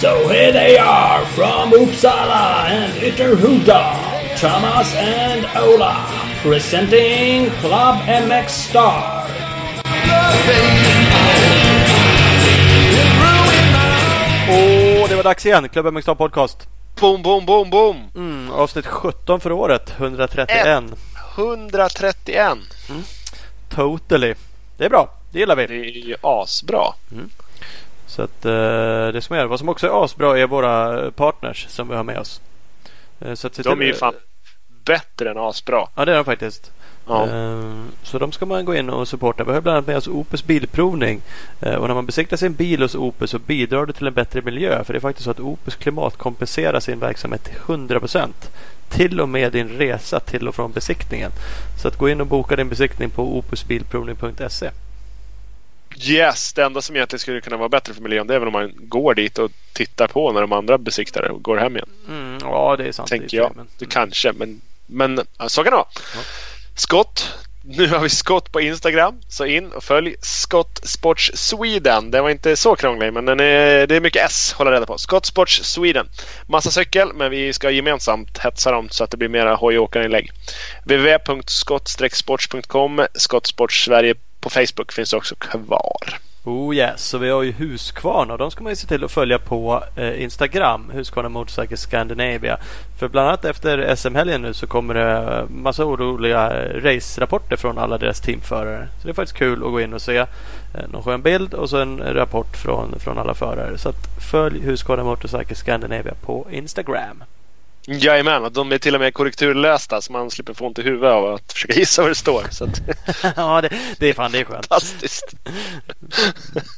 So here they are from Uppsala and Ytterhuda, Thomas and Ola, presenting Club MX Star. Och det var dags igen. Klubben MX Star Podcast. Boom, boom, boom, boom! Mm, avsnitt 17 för året. 131. 131. Totally. Det är bra. Det gillar vi. Det är ju asbra. Så att eh, det som är Vad som också är asbra är våra partners som vi har med oss. Eh, så att De är ju fan bättre än asbra. Ja det är de faktiskt. Ja. Eh, Så de ska man gå in och supporta. Vi har bland annat med oss Opus Bilprovning. Eh, Och när man besiktar sin bil hos Opus så bidrar det till en bättre miljö. För det är faktiskt så att Opus klimatkompenserar sin verksamhet till 100%. Till och med din resa till och från besiktningen. Så att gå in och boka din besiktning på opusbilprovning.se. Yes, det enda som egentligen skulle kunna vara bättre för miljön det är väl om man går dit och tittar på när de andra besiktare och går hem igen. Mm, ja det är sant. tänker jag. sig, Det kanske, men, men ja, så kan det vara. Skott. Nu har vi skott på Instagram. Så in och följ Skott Sports Sweden. Den var inte så krånglig, men den är, det är mycket S hålla reda på. Skott Sports Sweden. Massa cykel men vi ska gemensamt hetsa dem så att det blir mera hojåkarinlägg. www.skott-sports.com Skottsports Sverige på Facebook finns också kvar. Oh yes, så vi har ju Husqvarna och de ska man ju se till att följa på eh, Instagram. Husqvarna Motorcycle Scandinavia. För bland annat efter SM-helgen nu så kommer det eh, massa oroliga eh, racerapporter från alla deras teamförare. Så det är faktiskt kul att gå in och se eh, någon skön bild och så en rapport från, från alla förare. Så att följ Husqvarna Motorcycle Scandinavia på Instagram. Jajamän, och de är till och med korrekturlösta så man slipper få ont i huvudet av att försöka gissa vad det står. Att, ja, det, det är fan det är skönt. fantastiskt.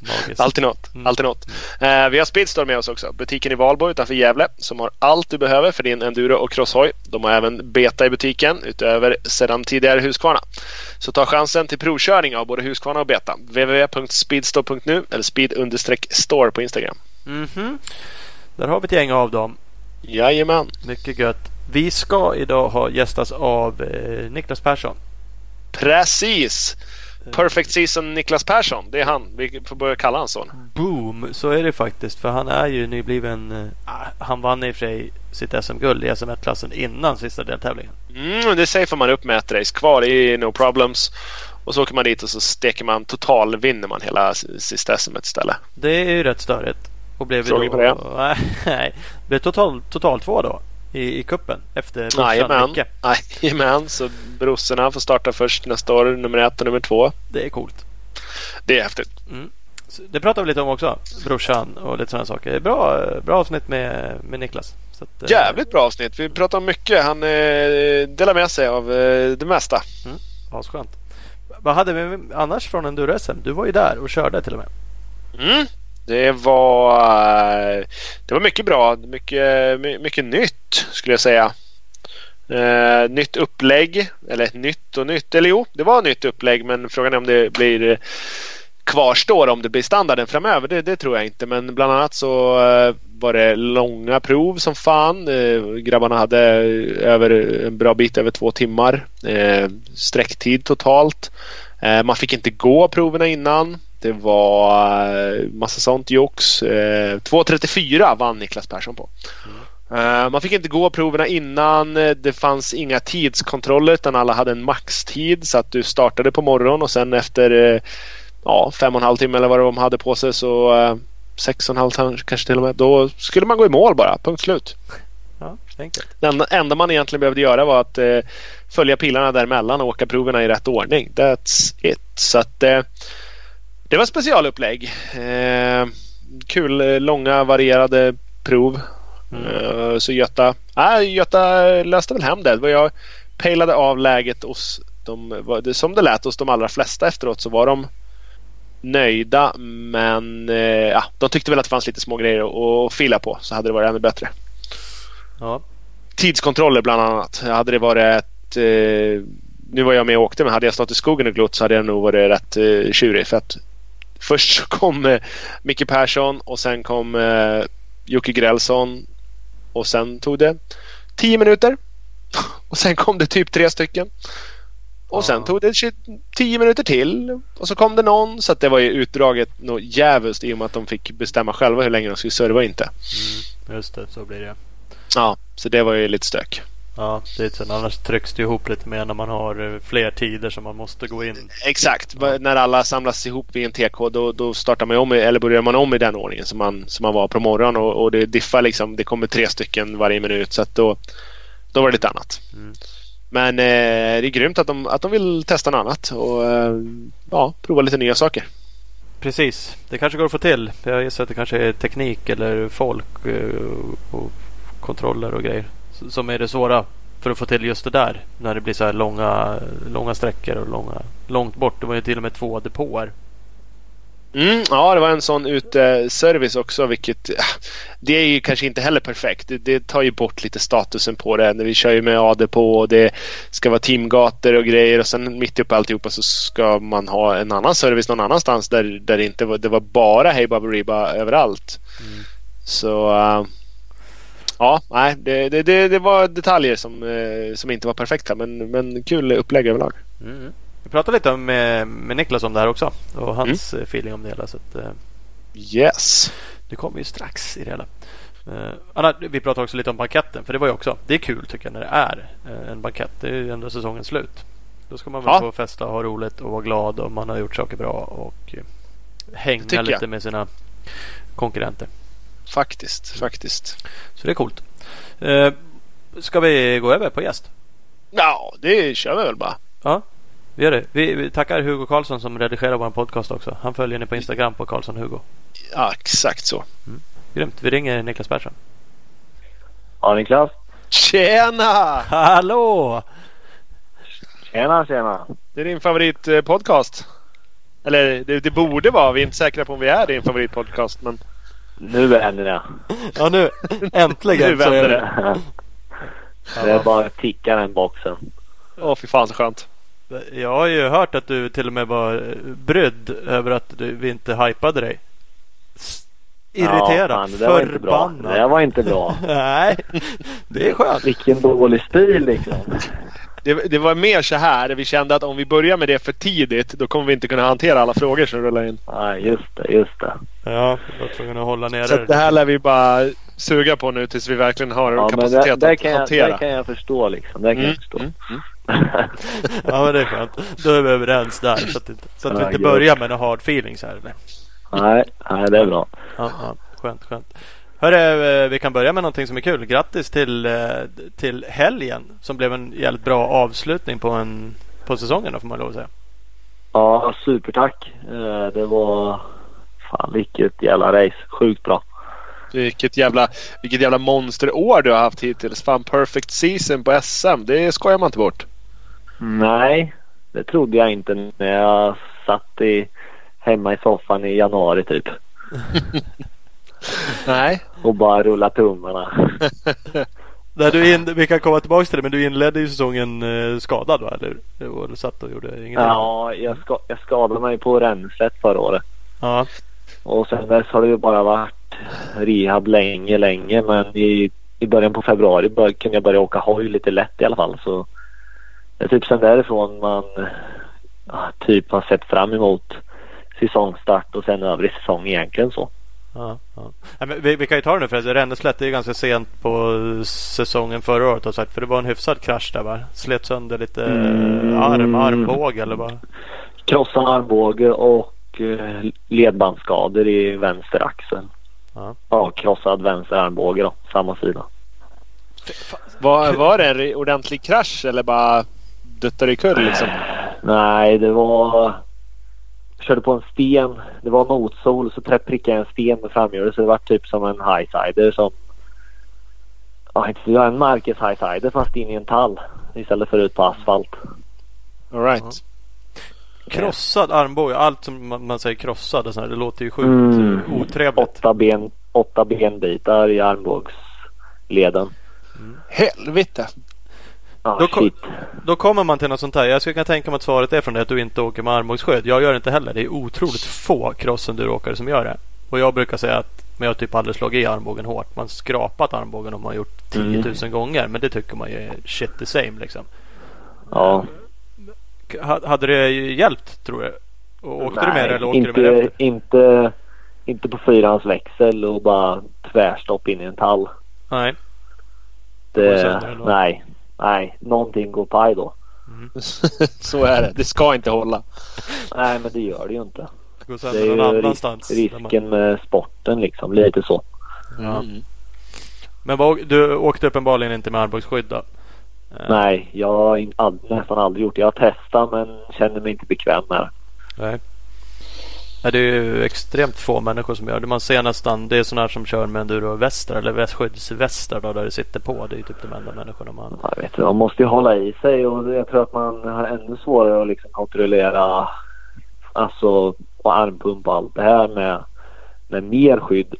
Magiskt. Alltid något. Mm. Alltid något. Eh, vi har Speedstore med oss också. Butiken i Valbo utanför Gävle som har allt du behöver för din enduro och crosshoj. De har även beta i butiken utöver sedan tidigare Husqvarna. Så ta chansen till provkörning av både Husqvarna och beta. www.speedstore.nu eller speed-store på Instagram. Mhm. Där har vi ett gäng av dem. Jajamän. Mycket gött. Vi ska idag ha gästas av eh, Niklas Persson. Precis! Perfect Season Niklas Persson. Det är han. Vi får börja kalla honom så. Boom! Så är det faktiskt. För han är ju nybliven... eh, ah, han vann i och för sig sitt SM-guld i SM1-klassen innan sista deltävlingen. Mm, det safear man upp med ett race kvar i No Problems. Och så åker man dit och så steker man total vinner man hela sista SM istället. Det är ju rätt störigt. Och blev Frågor då, på det? Nej, blev total, total två då. I, i kuppen efter brorsan. Micke. Jajamän, så brorsorna får starta först nästa år, nummer ett och nummer två. Det är coolt. Det är häftigt. Så Det pratar vi lite om också. Brorsan och lite sådana saker. Bra, bra avsnitt med, med Niklas. Att, eh, Jävligt bra avsnitt. Vi pratar om mycket. Han eh, delar med sig av eh, det mesta. Asskönt. Vad hade vi annars från Enduro-SM? Du var ju där och körde till och med. Mm. Det var, eh, det var mycket bra. Mycket, mycket nytt skulle jag säga. Eh, nytt upplägg. Eller nytt och nytt. Eller jo, det var nytt upplägg men frågan är om det blir kvarstår om det blir standarden framöver. Det, det tror jag inte. Men bland annat så eh, var det långa prov som fan. Eh, grabbarna hade över en bra bit över två timmar. Eh, sträcktid totalt. Eh, man fick inte gå proverna innan. Det var eh, massa sånt jox. Eh, 2.34 vann Niklas Persson på. Eh, man fick inte gå proverna innan. Eh, Det fanns inga tidskontroller utan alla hade en maxtid så att du startade på morgonen och sen efter eh, ja, fem och en halv timme eller vad de hade på sig så eh, sex och en halv timme kanske till och med. Då skulle man gå i mål bara. Punkt slut. Ja, enkelt. Det enda, enda man egentligen behövde göra var att eh, följa pilarna däremellan och åka proverna i rätt ordning. That's it. Så att eh, det var specialupplägg. Eh, kul, eh, långa, varierade prov. Eh, så Göta, äh, Göta löste väl hem det. Jag pejlade av läget hos de, som det lät hos de allra flesta efteråt så var de nöjda men eh, ja, de tyckte väl att det fanns lite små grejer att, fila på så hade det varit ännu bättre Ja. tidskontroller bland annat. Hade det varit ett... Nu var jag med och åkte men hade jag stått i skogen och glott så hade jag nog varit rätt eh, tjurig. För att först så kom eh, Micke Persson och sen kom eh, Jocke Grälsson. Och sen tog det 10 minuter. Och sen kom det typ tre stycken. Och sen tog det 20, 10 minuter till. Och så kom det någon. Så det var ju utdraget något djävulskt i och med att de fick bestämma själva hur länge de skulle serva och inte. Mm, just det, så blir det. Ja, så det var ju lite stök. Ja, det är sen, annars trycks det ihop lite mer när man har eh, fler tider som man måste gå in. Exakt. När alla samlas ihop vid en TK då, då startar man om i- eller börjar man om i den ordningen som man, som man var på morgonen och, och det diffar liksom. Det kommer tre stycken varje minut så att då, då var det lite annat. Mm. Men eh, det är grymt att de, att de vill testa något annat och eh, ja, prova lite nya saker. Precis, det kanske går att få till. Jag gissar att det kanske är teknik eller folk eh, och kontroller och grejer som är det svåra för att få till just det där. När det blir så här långa, långa sträckor och långa, långt bort. Det var ju till och med två depåer. Mm, ja, det var en sån uteservice också vilket det är ju kanske inte heller perfekt. Det, det tar ju bort lite statusen på det. När vi kör ju med AD på och det ska vara teamgator och grejer och sen mitt uppe alltihopa så ska man ha en annan service någon annanstans där, där det inte var, det var bara Hey Baberiba överallt. Mm. Så uh, ja, nej, det, det, det, det var detaljer som, eh, som inte var perfekta men, men kul upplägg överlag. Mm. Vi pratade lite med, med Niklas om det här också och hans eh, feeling om det hela. Så att, eh, Yes. det kommer ju strax i det hela. Eh, Anna, vi pratade också lite om banketten för det var ju också Det är kul tycker jag när det är eh, en bankett. Det är ju ändå säsongens slut. Då ska man väl Ja. få festa och ha roligt och vara glad om man har gjort saker bra och eh, hänga lite jag. med sina konkurrenter. Faktiskt, faktiskt. Så det är coolt. Eh, ska vi gå över på gäst? Ja, det kör vi väl bara. Ja, vi gör det. Vi, vi tackar Hugo Karlsson som redigerar vår podcast också. Han följer ni på Instagram på Karlsson Hugo. Ja, exakt så. Grymt. Vi ringer Niklas Persson. Ja, Niklas. Tjena! Hallå! Tjena, tjena. Det är din favoritpodcast. Eller det, det borde vara. Vi är inte säkra på om vi är din favoritpodcast. Men Nu vänder det. Ja nu äntligen Nu så är vänder det. Det är bara tickar den boxen. åh fy fan så skönt. Jag har ju hört att du till och med var brydd över att du, vi inte hypade dig. Irriterad. Ja, fan, det där var inte bra. förbannad. Det var inte bra. Nej, det är skönt. Vilken dålig stil liksom. Det, det var mer så här. Vi kände att om vi börjar med det för tidigt då kommer vi inte kunna hantera alla frågor som rullar in. Nej, just det, just det. Ja, jag var tvungen att hålla nere Så det här lär vi bara suga på nu tills vi verkligen har Ja, kapacitet det, där, att kan jag, hantera. där kan jag förstå liksom. Det kan Mm, jag förstå. mm, Ja, men det är skönt. Då är vi överens där. Så att, inte- så att vi inte börjar med några hard feelings här. Eller? nej, nej, det är bra. Ja, ja, skönt, skönt. Hörru, eh, vi kan börja med någonting som är kul. Grattis till, eh, till helgen som blev en jävligt bra avslutning på, en, på säsongen då, får man lov att säga. Ja, supertack. Eh, Det var... Fan, vilket jävla race. Sjukt bra. Vilket jävla, vilket jävla monsterår du har haft hittills. Fan perfect season på SM. Det skojar man inte bort. Nej, det trodde jag inte när jag satt i, hemma i soffan i januari typ. Nej. Och bara rulla tummarna. Där du in, vi kan komma tillbaka till det men du inledde ju säsongen eh, skadad va? Eller hur? Och du satt och gjorde ingenting? Ja, jag, ska, jag skadade mig på renslet förra året. ja. Och sen dess har det ju bara varit rehab länge, länge. Men i, i början på februari bör, kunde jag börja åka hoj lite lätt i alla fall. Så det är typ sen därifrån man ja, typ har sett fram emot säsongstart och sen övrig säsong egentligen så. Ja, ja. Vi, vi kan ju ta det nu förresten. Ränneslätt är ju ganska sent på säsongen förra året har sagt. För det var en hyfsad krasch där va? Slet sönder lite Mm. arm, armbåge eller vad? Krossad armbåge och ledbandsskador i vänster axel. Ja. Ja, krossad vänster armbåge då, samma sida. Var, var det en ordentlig krasch eller bara duttade i kull liksom? Nej, det var... Jag körde på en sten. Det var motsol så prickade jag en sten med framhjulet så det var typ som en highsider som... Ja, inte en Marcus highsider fast in i en tall istället för ut på asfalt. All right. Krossad armbåge. Allt som man, man säger krossad och sånt här, Det låter ju sjukt Mm. otrevligt. Åtta, ben, åtta benbitar i armbågsleden. Helvete. Ja, Då kom-. Då kommer man till något sånt här. Jag skulle kunna tänka mig att svaret är från det att du inte åker med armbågsskydd. Jag gör det inte heller. Det är otroligt få crossenduråkare som gör det. Och jag brukar säga att Men jag har typ aldrig slagit i armbågen hårt. Man skrapat armbågen och man har gjort 10 000 mm. gånger. Men det tycker man ju är shit the same liksom. Ja. Hade det hjälpt tror du? Åkte Nej, du med eller åkte inte, du med efter? Inte, inte på fyrans växel och bara tvärstopp in i en tall. Nej. Det, nej, nej, någonting går paj då. Mm. Så är det. Det ska inte hålla. Nej, men det gör det ju inte. Det, det är ju annanstans. risken med sporten liksom. Lite så. Mm. Men vad, du åkte uppenbarligen inte med armbågsskydd då? Eh. Nej, jag har all, nästan aldrig gjort det. Jag har testat men känner mig inte bekväm med det. Nej. Ja, det är ju extremt få människor som gör det. Man ser nästan, det är sådana som kör med endurovästar eller skyddsvästar då, där det sitter på. Det är ju typ de enda människorna man... Jag vet man måste ju hålla i sig och jag tror att man har ännu svårare att liksom kontrollera alltså och armpump och allt det här med, med mer skydd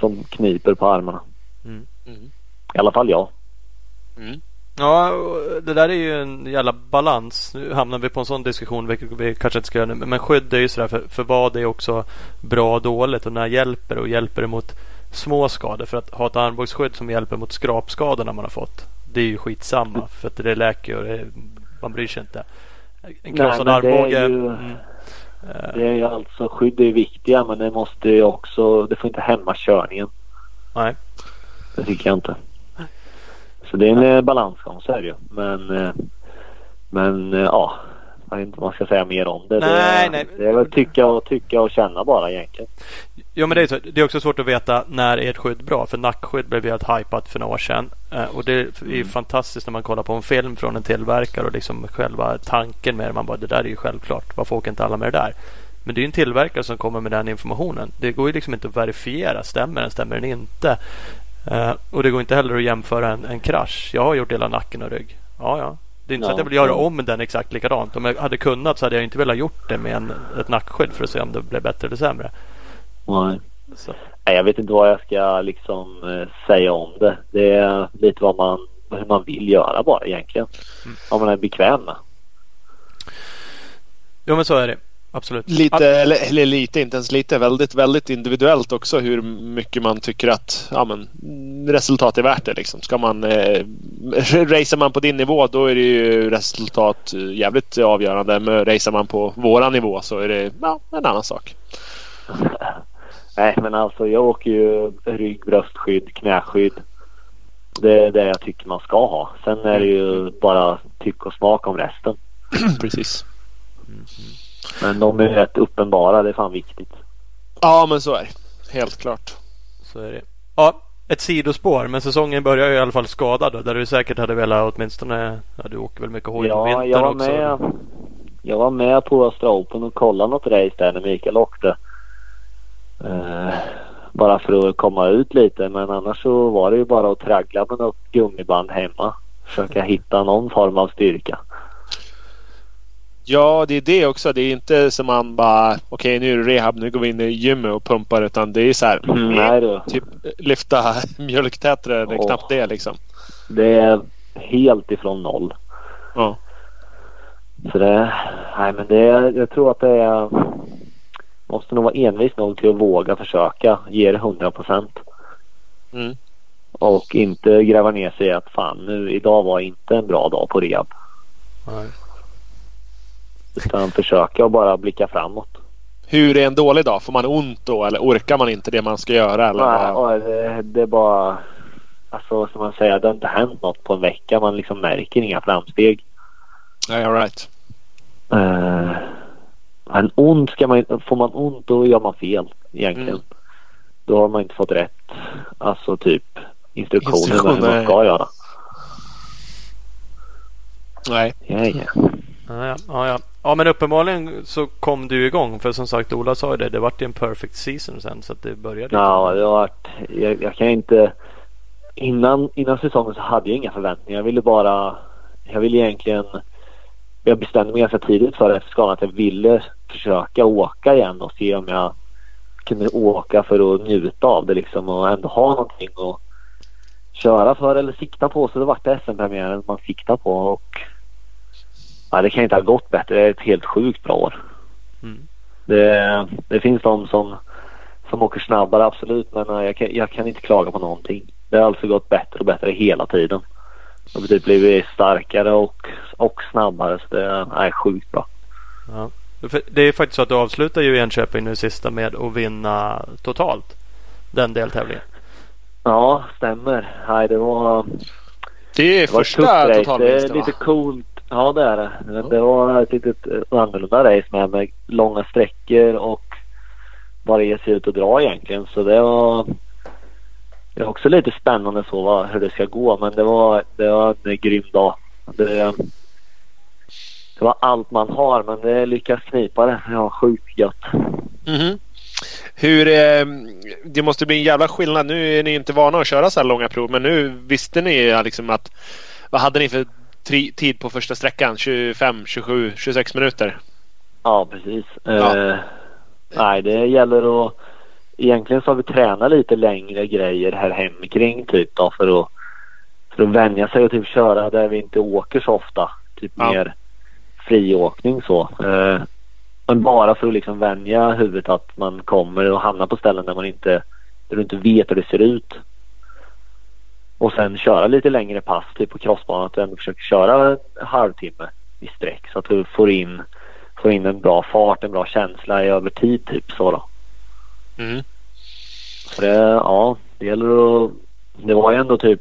som kniper på armarna. Mm. Mm. I alla fall jag. Mm. Ja, det där är ju en jävla balans. Nu hamnar vi på en sån diskussion, vilket vi kanske inte ska göra nu. Men skydd är ju sådär för, för vad är också bra och dåligt och när hjälper och hjälper det mot små skador. För att ha ett armbågsskydd som hjälper mot skrapskadorna man har fått. Det är ju skitsamma för att det läker och det, man bryr sig inte. En krossad armbåge. Är, ju, mm, det är ju alltså skydd är viktiga men det måste ju också, det får inte hämma körningen. Nej. Det tycker jag inte. Så det är en ja. balansgång så är det ju. Men, eh, men eh, ja, jag vet inte vad man ska säga mer om det. Nej, det, nej. det är väl tycka och tycka och känna bara egentligen. Jo men det är, så, det är också svårt att veta när är ett skydd bra. För nackskydd blev helt hypat för några år sedan. Eh, och det är mm. fantastiskt när man kollar på en film från en tillverkare och liksom själva tanken med det. Man bara det där är ju självklart. Varför åker inte alla med det där? Men det är ju en tillverkare som kommer med den informationen. Det går ju liksom inte att verifiera. Stämmer den? Stämmer den inte? Uh, och det går inte heller att jämföra en, en krasch. Jag har gjort hela nacken och rygg. Ja, ja. Det är inte ja, så att jag vill göra om den exakt likadant. Om jag hade kunnat så hade jag inte velat gjort det med en, ett nackskydd för att se om det blev bättre eller sämre. Nej. Så. Nej, jag vet inte vad jag ska liksom eh, säga om det. Det är lite vad man, hur man vill göra bara egentligen. Mm. Om man är bekväm med. Jo men så är det. Absolut. Lite, eller, eller, lite, inte ens lite. Väldigt, väldigt individuellt också hur mycket man tycker att ja, men, resultat är värt det. Liksom. Ska man, eh, racear man på din nivå då är det ju resultat jävligt avgörande. Men racear man på våran nivå så är det ja, en annan sak. Nej men alltså jag åker ju rygg, bröstskydd, knäskydd. Det är det jag tycker man ska ha. Sen är det ju bara tyck och smak om resten. Precis. Mm. Men de är rätt uppenbara. Det är fan viktigt. Ja, men så är det. Helt klart. Så är det. Ja, ett sidospår. Men säsongen börjar ju i alla fall skadad. Där du säkert hade velat åtminstone... Ja, du åker väl mycket hoj ja, på vintern jag var också? Med, jag var med på Östra Open och kollade något race där när Mikael åkte. Uh, bara för att komma ut lite. Men annars så var det ju bara att traggla med något gummiband hemma. Försöka hitta någon form av styrka. Ja, det är det också. Det är inte som man bara okej okay, nu är det rehab, nu går vi in i gymmet och pumpar utan det är så här. Mm, nej då. Typ lyfta mjölktätare, det är oh. knappt det liksom. Det är helt ifrån noll. Ja. Så det, nej men det, jag tror att det är, måste nog vara envis nog till att våga försöka ge det 100 procent. Mm. Och inte gräva ner sig i att fan nu idag var inte en bra dag på rehab. Nej. Utan försöka och bara blicka framåt. Hur är en dålig dag? Får man ont då eller orkar man inte det man ska göra? Eller? Nej, det, det är bara... Alltså som man säger, det har inte hänt något på en vecka. Man liksom märker inga framsteg. Nej, all right. Uh, men ont ska man Får man ont då gör man fel egentligen. Mm. Då har man inte fått rätt alltså typ instruktioner, instruktioner. hur man ska göra. Nej. Ja, ja. Ja, ja, ja. men uppenbarligen så kom du igång. För som sagt, Ola sa ju det. Det vart ju en perfect season sen. Så att det började. Ja, det varit. Jag, jag, kan inte. Innan, innan säsongen så hade jag inga förväntningar. Jag ville bara. Jag ville egentligen. Jag bestämde mig ganska tidigt för efter skadan att jag ville försöka åka igen och se om jag kunde åka för att njuta av det liksom och ändå ha någonting att köra för eller sikta på. Så det vart det SM-premiären man siktar på och ja, det kan inte ha gått bättre. Det är ett helt sjukt bra år. Mm. Det, det finns de som som åker snabbare absolut men nej, jag, kan, jag kan inte klaga på någonting. Det har alltså gått bättre och bättre hela tiden. Det har typ blivit starkare och, och snabbare så det är sjukt bra. Ja. Det är faktiskt så att du avslutar ju Enköping nu sista med att vinna totalt den deltävlingen. Ja, stämmer. Nej, det var... Det är det var första totalvinsten Det är lite coolt. Ja, det är det. Men det var ett litet annorlunda race med, med långa sträckor och bara ge sig ut och dra egentligen. Så det var... Det är också lite spännande så va, hur det ska gå men det var, det var en grym dag. Det, det var allt man har men det lyckas knipa det. Ja, sjukt gött. Mm -hmm. Hur, eh, det måste bli en jävla skillnad. Nu är ni inte vana att köra så här långa prov men nu visste ni liksom att vad hade ni för tid på första sträckan? 25, 27, 26 minuter? Ja precis. Ja. Eh, nej det gäller att Egentligen så har vi tränat lite längre grejer här hemkring typ då för att för att vänja sig och typ köra där vi inte åker så ofta. Typ ja. mer friåkning så. Eh, men bara för att liksom vänja huvudet att man kommer och hamnar på ställen där man inte, där du inte vet hur det ser ut. Och sen köra lite längre pass typ på crossbanan. Att du ändå försöker köra en halvtimme i sträck så att du får in, får in en bra fart, en bra känsla i över tid typ så då. Mm. Så det, ja, det gäller att, det var ju ändå typ,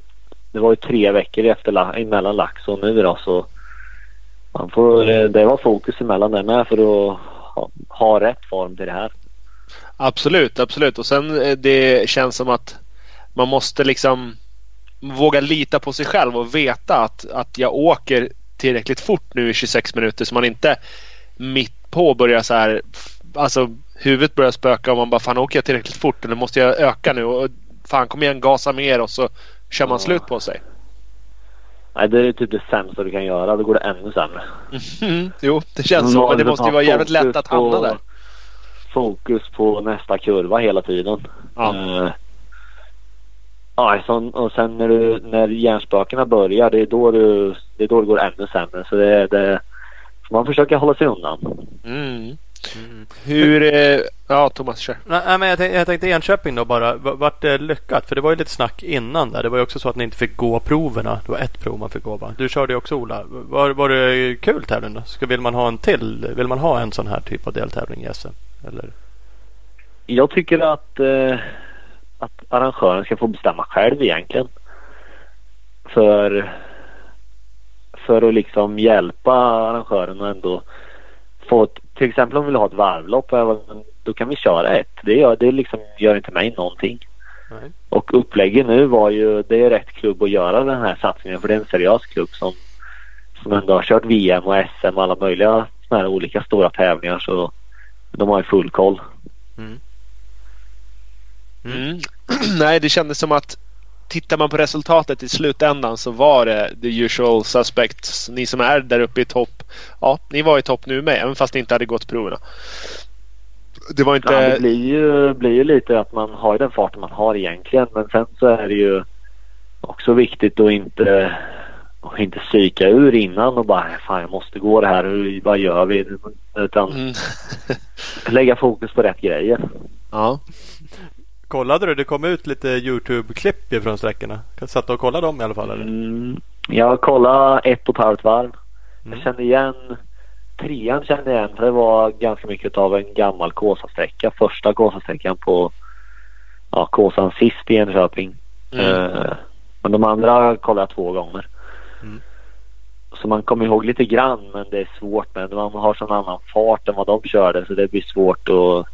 det var ju tre veckor efter, emellan lax och nu då så man får, det var fokus emellan det med för att ha, ha rätt form till det här. Absolut, absolut. Och sen eh, det känns som att man måste liksom våga lita på sig själv och veta att, att jag åker tillräckligt fort nu i 26 minuter så man inte mitt på börjar så här alltså huvudet börjar spöka och man bara fan åker jag tillräckligt fort eller måste jag öka nu och fan kom igen gasa mer och så kör man slut på sig. Nej det är typ det sämsta du kan göra. Då går det ännu sämre. Mm, jo det känns så men det måste ju vara jävligt lätt att hamna där. Fokus på nästa kurva hela tiden. Ja. Uh, ja och sen när, du, när hjärnspökena börjar det är, då du, det är då det går ännu sämre. Så det, det man försöker hålla sig undan. Mm. Mm. Hur... Eh, ja, Thomas, kör. Nej, men jag, tänkte, jag tänkte Enköping då bara. Vart det lyckat? För det var ju lite snack innan där. Det var ju också så att ni inte fick gå proverna. Det var ett prov man fick gå va? Du körde ju också Ola. Var, var det kul tävling då? Ska, vill man ha en till? Vill man ha en sån här typ av deltävling i SM? Eller? Jag tycker att, eh, att arrangören ska få bestämma själv egentligen. För, för att liksom hjälpa arrangören och ändå få ett till exempel om vi vill ha ett varvlopp, då kan vi köra ett. Det gör, det liksom gör inte mig någonting. Nej. Och upplägget nu var ju, det är rätt klubb att göra den här satsningen för det är en seriös klubb som, som ändå har kört VM och SM och alla möjliga såna här olika stora tävlingar så de har ju full koll. Mm. Mm. Nej, det kändes som att tittar man på resultatet i slutändan så var det the usual suspects. Ni som är där uppe i topp. Ja, ni var i topp nu med även fast ni inte hade gått proverna. Det var inte... Ja, det blir ju, blir ju lite att man har den farten man har egentligen. Men sen så är det ju också viktigt att inte, att inte psyka ur innan och bara fan jag måste gå det här. Hur, vad gör vi? Utan mm. lägga fokus på rätt grejer. Ja. Kollade du? Det kom ut lite Youtube-klipp från sträckorna. Satt och kollade dem i alla fall? Eller? Mm, jag kollade ett och ett halvt varv. Mm. Jag kände igen trean kände jag igen för det var ganska mycket av en gammal Kåsasträcka. Första Kåsasträckan på ja, Kåsan sist i Enköping. Mm. Uh, men de andra kollade jag två gånger. Mm. Så man kommer ihåg lite grann men det är svårt med. Man har sån annan fart än vad de körde så det blir svårt att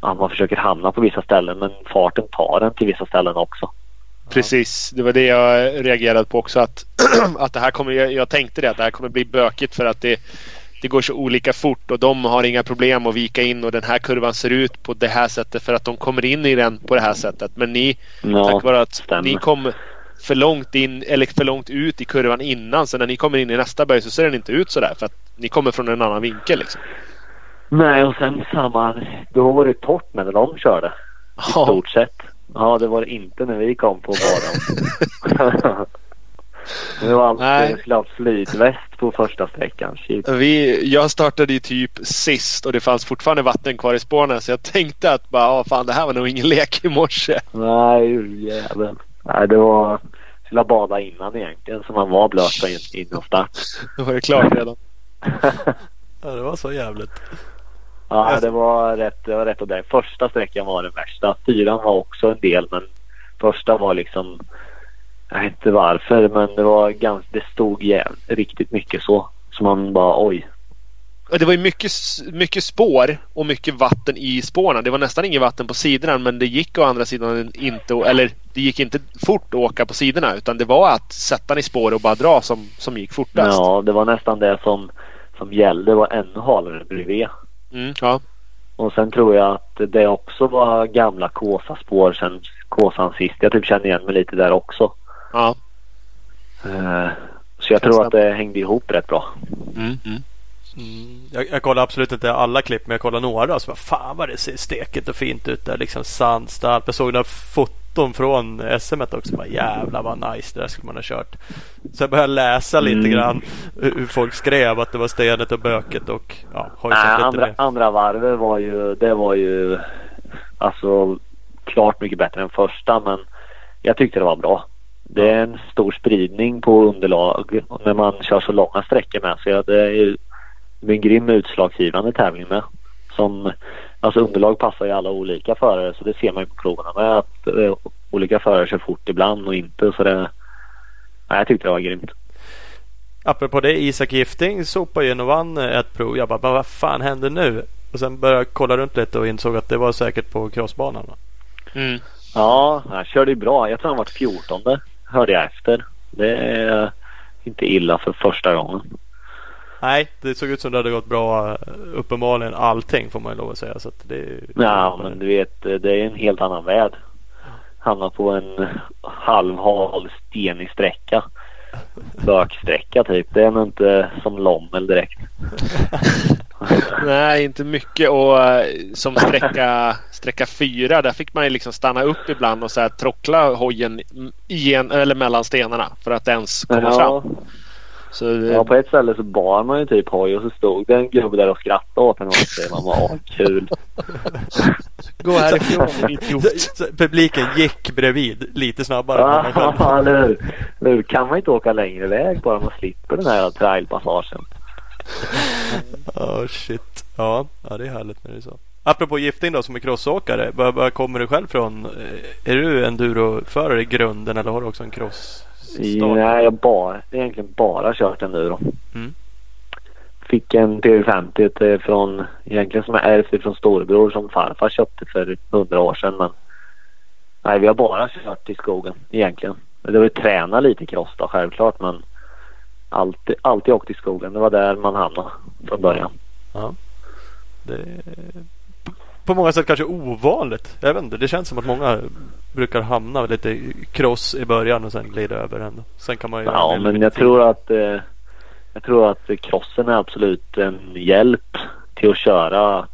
ja, man försöker hamna på vissa ställen men farten tar en till vissa ställen också. Precis, det var det jag reagerade på också. Att, att det här kommer, jag tänkte det, att det här kommer bli bökigt för att det, det går så olika fort och de har inga problem att vika in och den här kurvan ser ut på det här sättet för att de kommer in i den på det här sättet. Men ni, ja, tack vare att stämmer. ni kom för långt in eller för långt ut i kurvan innan så när ni kommer in i nästa böj så ser den inte ut sådär för att ni kommer från en annan vinkel. Liksom. Nej, och sen samma. Då var det torrt när de körde. I ja. stort sett. Ja, det var det inte när vi kom på banan. Det var alltid, Nej. jag skulle ha flytväst på första sträckan. Shit. Vi, jag startade ju typ sist och det fanns fortfarande vatten kvar i spåren så jag tänkte att bara, ah, fan det här var nog ingen lek i morse. Nej, jäveln. Nej, det var... Jag skulle ha badat innan egentligen så man var blöt in- innan start. Då var det klart redan. Ja, det var så jävligt. Ja, det var rätt, det var rätt och det. Första sträckan var den värsta. Fyran var också en del men första var liksom... Jag vet inte varför men det var ganska... Det stod jävligt, riktigt mycket så. Så man bara oj. Det var ju mycket, mycket spår och mycket vatten i spåren. Det var nästan inget vatten på sidorna men det gick å andra sidan inte, eller det gick inte fort att åka på sidorna utan det var att sätta den i spår och bara dra som, som gick fortast. Ja, det var nästan det som, som gällde. Det var ännu halare bredvid. Mm, ja. Och sen tror jag att det också var gamla Kåsa-spår sen Kåsan sist. Jag typ känner igen mig lite där också. ja. Eh, Så jag tror att det hängde ihop rätt bra. Mm, mm. Mm. Jag, jag kollar absolut inte alla klipp men jag kollar några. Så bara, fan vad det ser stekigt och fint ut där. Liksom sandstall. Jag såg några foton från SM också. Bara, Jävlar vad nice det där skulle man ha kört. Så jag började läsa lite Mm. grann hur folk skrev att det var stenigt och bökigt och ja, har ju Nej, lite andra, mer. andra varvet var ju, det var ju alltså klart mycket bättre än första men jag tyckte det var bra. Det är en stor spridning på underlag när man kör så långa sträckor med. Så det är ju en grym utslagsgivande tävling med. Som, alltså underlag passar ju alla olika förare så det ser man ju på proverna med att eh, olika förare kör fort ibland och inte. Så det, jag tyckte det var grymt. Apropå det, Isak Gifting sopade ju in och vann ett prov. Jag bara, "Men vad fan händer nu? Och sen började jag kolla runt lite och insåg att det var säkert på crossbanan. Mm. Ja, han körde ju bra. Jag tror han var 14 hörde jag efter. Det är inte illa för första gången. Nej, det såg ut som det hade gått bra. eh, Uppenbarligen allting får man ju lov att säga. Så att det, Ja, men du vet, det är en helt annan värld. Hamna på en halvhal stenig sträcka. Böksträcka typ. Det är nog inte som Lommel direkt. Nej, inte mycket. Och eh, som sträcka, sträcka fyra, där fick man ju liksom stanna upp ibland och så här trockla hojen igen, eller mellan stenarna för att ens komma ja, fram. Så, det- ja, på ett ställe så bar man ju typ hoj och så stod det en gubbe där och skrattade åt en och så man åh kul. Gå härifrån idiot. Publiken gick bredvid lite snabbare. Ja, eller hur? Eller hur? Kan man inte åka längre väg bara man slipper den här trailpassagen? Oh shit. Ja, ja, det är härligt när det är så. Apropå gifting då som är crossåkare. Var, var kommer du själv från? Eh, Är du enduroförare i grunden eller har du också en cross? Nej, jag har bara, egentligen bara kört enduro. Mm. Fick en TV50 till- från, egentligen som jag ärvt från storebror som farfar köpte för hundra år sedan. Men nej, vi har bara kört i skogen egentligen. Det var ju träna lite cross då självklart men alltid, alltid åkt i skogen. Det var där man hamnade från början. Det är på många sätt kanske ovanligt. Jag vet inte. Det känns som att många brukar hamna lite cross i början och sen glida över ändå. Sen kan man ju Ja, men jag tid. tror att eh, jag tror att crossen är absolut en hjälp till att köra,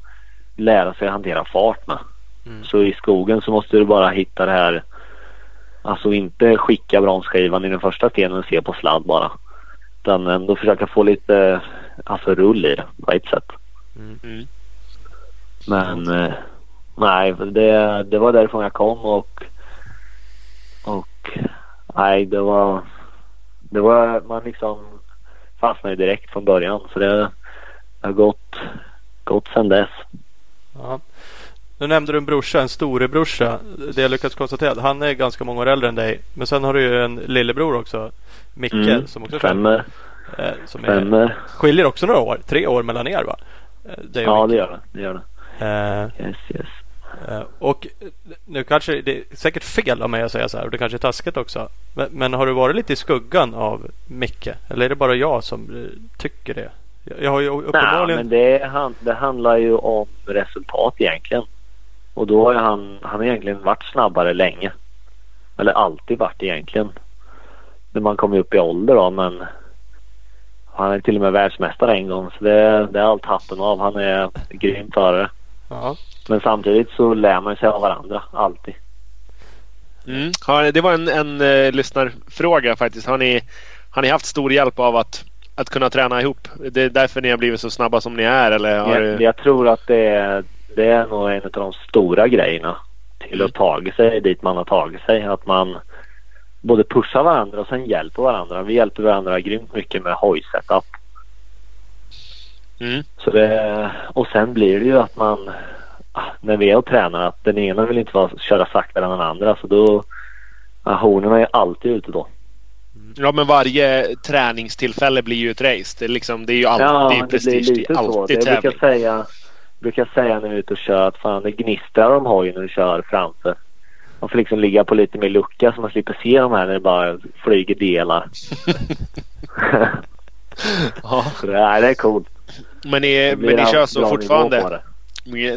lära sig att hantera fart med. Mm. Så i skogen så måste du bara hitta det här, alltså inte skicka bromsskivan i den första stenen och se på sladd bara. Utan ändå försöka få lite, alltså rull i det på ett sätt. Mm. Men eh, nej, det, det var därifrån jag kom och och nej, det var det var man liksom fastnade direkt från början så det har gått gått sedan dess. Ja. Nu nämnde du en brorsa, en storebrorsa. Det jag lyckats konstatera han är ganska många år äldre än dig. Men sen har du ju en lillebror också. Micke Mm, som också Stämmer, eh, som är, skiljer också några år. Tre år mellan er va? Eh, och Ja, det gör det. Det gör det. Eh, Yes, yes. Eh, Och nu kanske det är säkert fel av mig att säga så här och det kanske är taskigt också. Men, men har du varit lite i skuggan av Micke? Eller är det bara jag som eh, tycker det? Jag, har ju Nej, uppenbarligen... men det, han, det handlar ju om resultat egentligen. Och då har han, han har egentligen varit snabbare länge. Eller alltid varit egentligen. När man kommer upp i ålder då men han är till och med världsmästare en gång så det, det är allt hatten av. Han är grym förare. Ja. Men samtidigt så lär man sig av varandra alltid. Mm. Har, det var en, en uh, lyssnarfråga faktiskt. Har ni, har ni haft stor hjälp av att, att kunna träna ihop? Det är därför ni har blivit så snabba som ni är? Eller har jag, jag tror att det är, det är nog en av de stora grejerna till att ta sig dit man har tagit sig. Att man både pushar varandra och sen hjälper varandra. Vi hjälper varandra grymt mycket med hojsetup. Mm. Så det, och sen blir det ju att man när vi är och tränar att den ena vill inte vara, köra saktare än den andra så då ja, honorna är alltid ute då. Ja men varje träningstillfälle blir ju ett race. Det är, liksom, det är ju alltid ja, prestige. Det, blir alltid så. Det brukar säga, brukar säga när vi är ute och kör att fan det gnistrar om hojen när du kör framför. Man får liksom ligga på lite mer lucka så man slipper se de här när det bara flyger delar. ja. Så det, är, det är coolt. Men ni, men ni kör så fortfarande?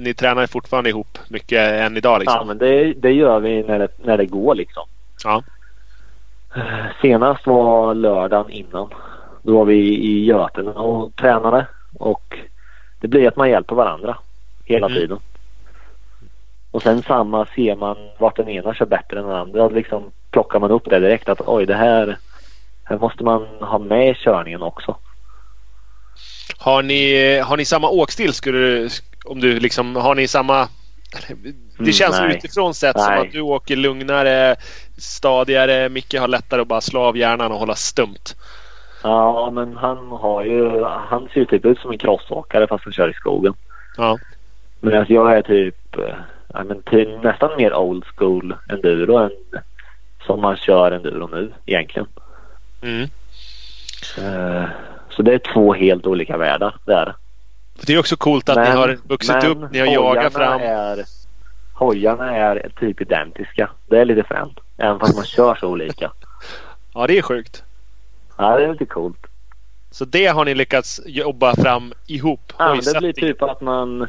Ni tränar fortfarande ihop mycket än idag? Liksom. Ja, men det, det gör vi när det, när det går liksom. Ja. Senast var lördagen innan. Då var vi i Götene och tränade. Och det blir att man hjälper varandra hela mm. tiden. Och sen samma ser man vart den ena kör bättre än den andra. Liksom plockar man upp det direkt att oj det här, här måste man ha med i körningen också. Har ni, har ni samma åkstil skulle du, om du liksom, har ni samma det mm, känns mm, utifrån sett nej. som att du åker lugnare, stadigare. Micke har lättare att bara slå av hjärnan och hålla stumt. Ja, men han har ju... Han ser ju typ ut som en crossåkare fast han kör i skogen. Ja. Men alltså jag är typ... Ja, men till, nästan mer old school enduro än som man kör enduro nu egentligen. Mm. Uh, så det är två helt olika världar. Det är det är också coolt att men, ni har vuxit upp, ni har jagat fram. Är, hojarna är typ identiska. Det är lite fränt. Även fast man kör så olika. Ja, det är sjukt. Ja, det är lite coolt. Så det har ni lyckats jobba fram ihop? Ja, det blir typ att man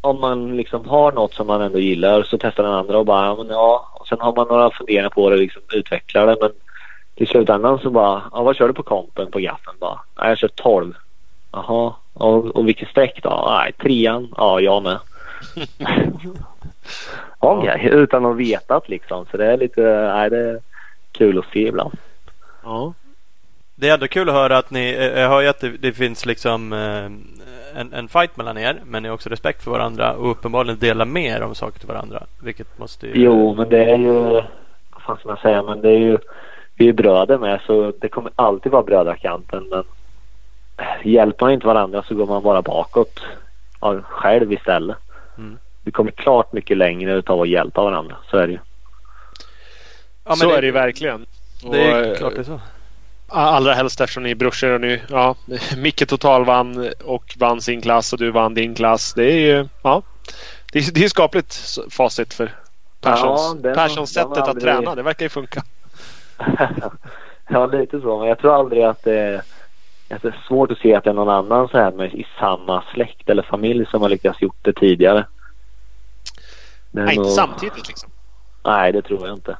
om man liksom har något som man ändå gillar så testar den andra och bara ja, men ja. Och sen har man några funderingar på det och liksom utvecklar det. Men till slutändan så bara ja, vad kör du på kompen på gaffeln? Bara, ja, jag kör 12. Jaha, och, och vilken streck då? Nej, trean. Ja, jag med. Okej, okay. utan att veta liksom. Så det är lite, nej, det är kul att se ibland. Ja. Det är ändå kul att höra att ni, eh, jag hör ju att det, det finns liksom eh, en, en fight mellan er. Men ni har också respekt för varandra och uppenbarligen delar mer om saker till varandra. Vilket måste ju... Jo, men det är ju, vad fan ska man säga, men det är ju, vi är bröder med så det kommer alltid vara brödrakanten. Men hjälper man inte varandra så går man bara bakåt ja, själv istället. Mm. Vi kommer klart mycket längre utav att hjälpa varandra. Så är det ju. Ja, så det, är det ju verkligen. Det är och, klart det är så. Allra helst eftersom ni är brorsor och nu, ja, Micke total vann och vann sin klass och du vann din klass. Det är ju, ja, det är, det är skapligt facit för Perssons, ja, Perssons sättet aldrig... att träna. Det verkar ju funka. ja, lite så. Men jag tror aldrig att det det är svårt att se att det är någon annan så här med, i samma släkt eller familj som har lyckats gjort det tidigare. Men Nej, inte samtidigt liksom. Nej, det tror jag inte.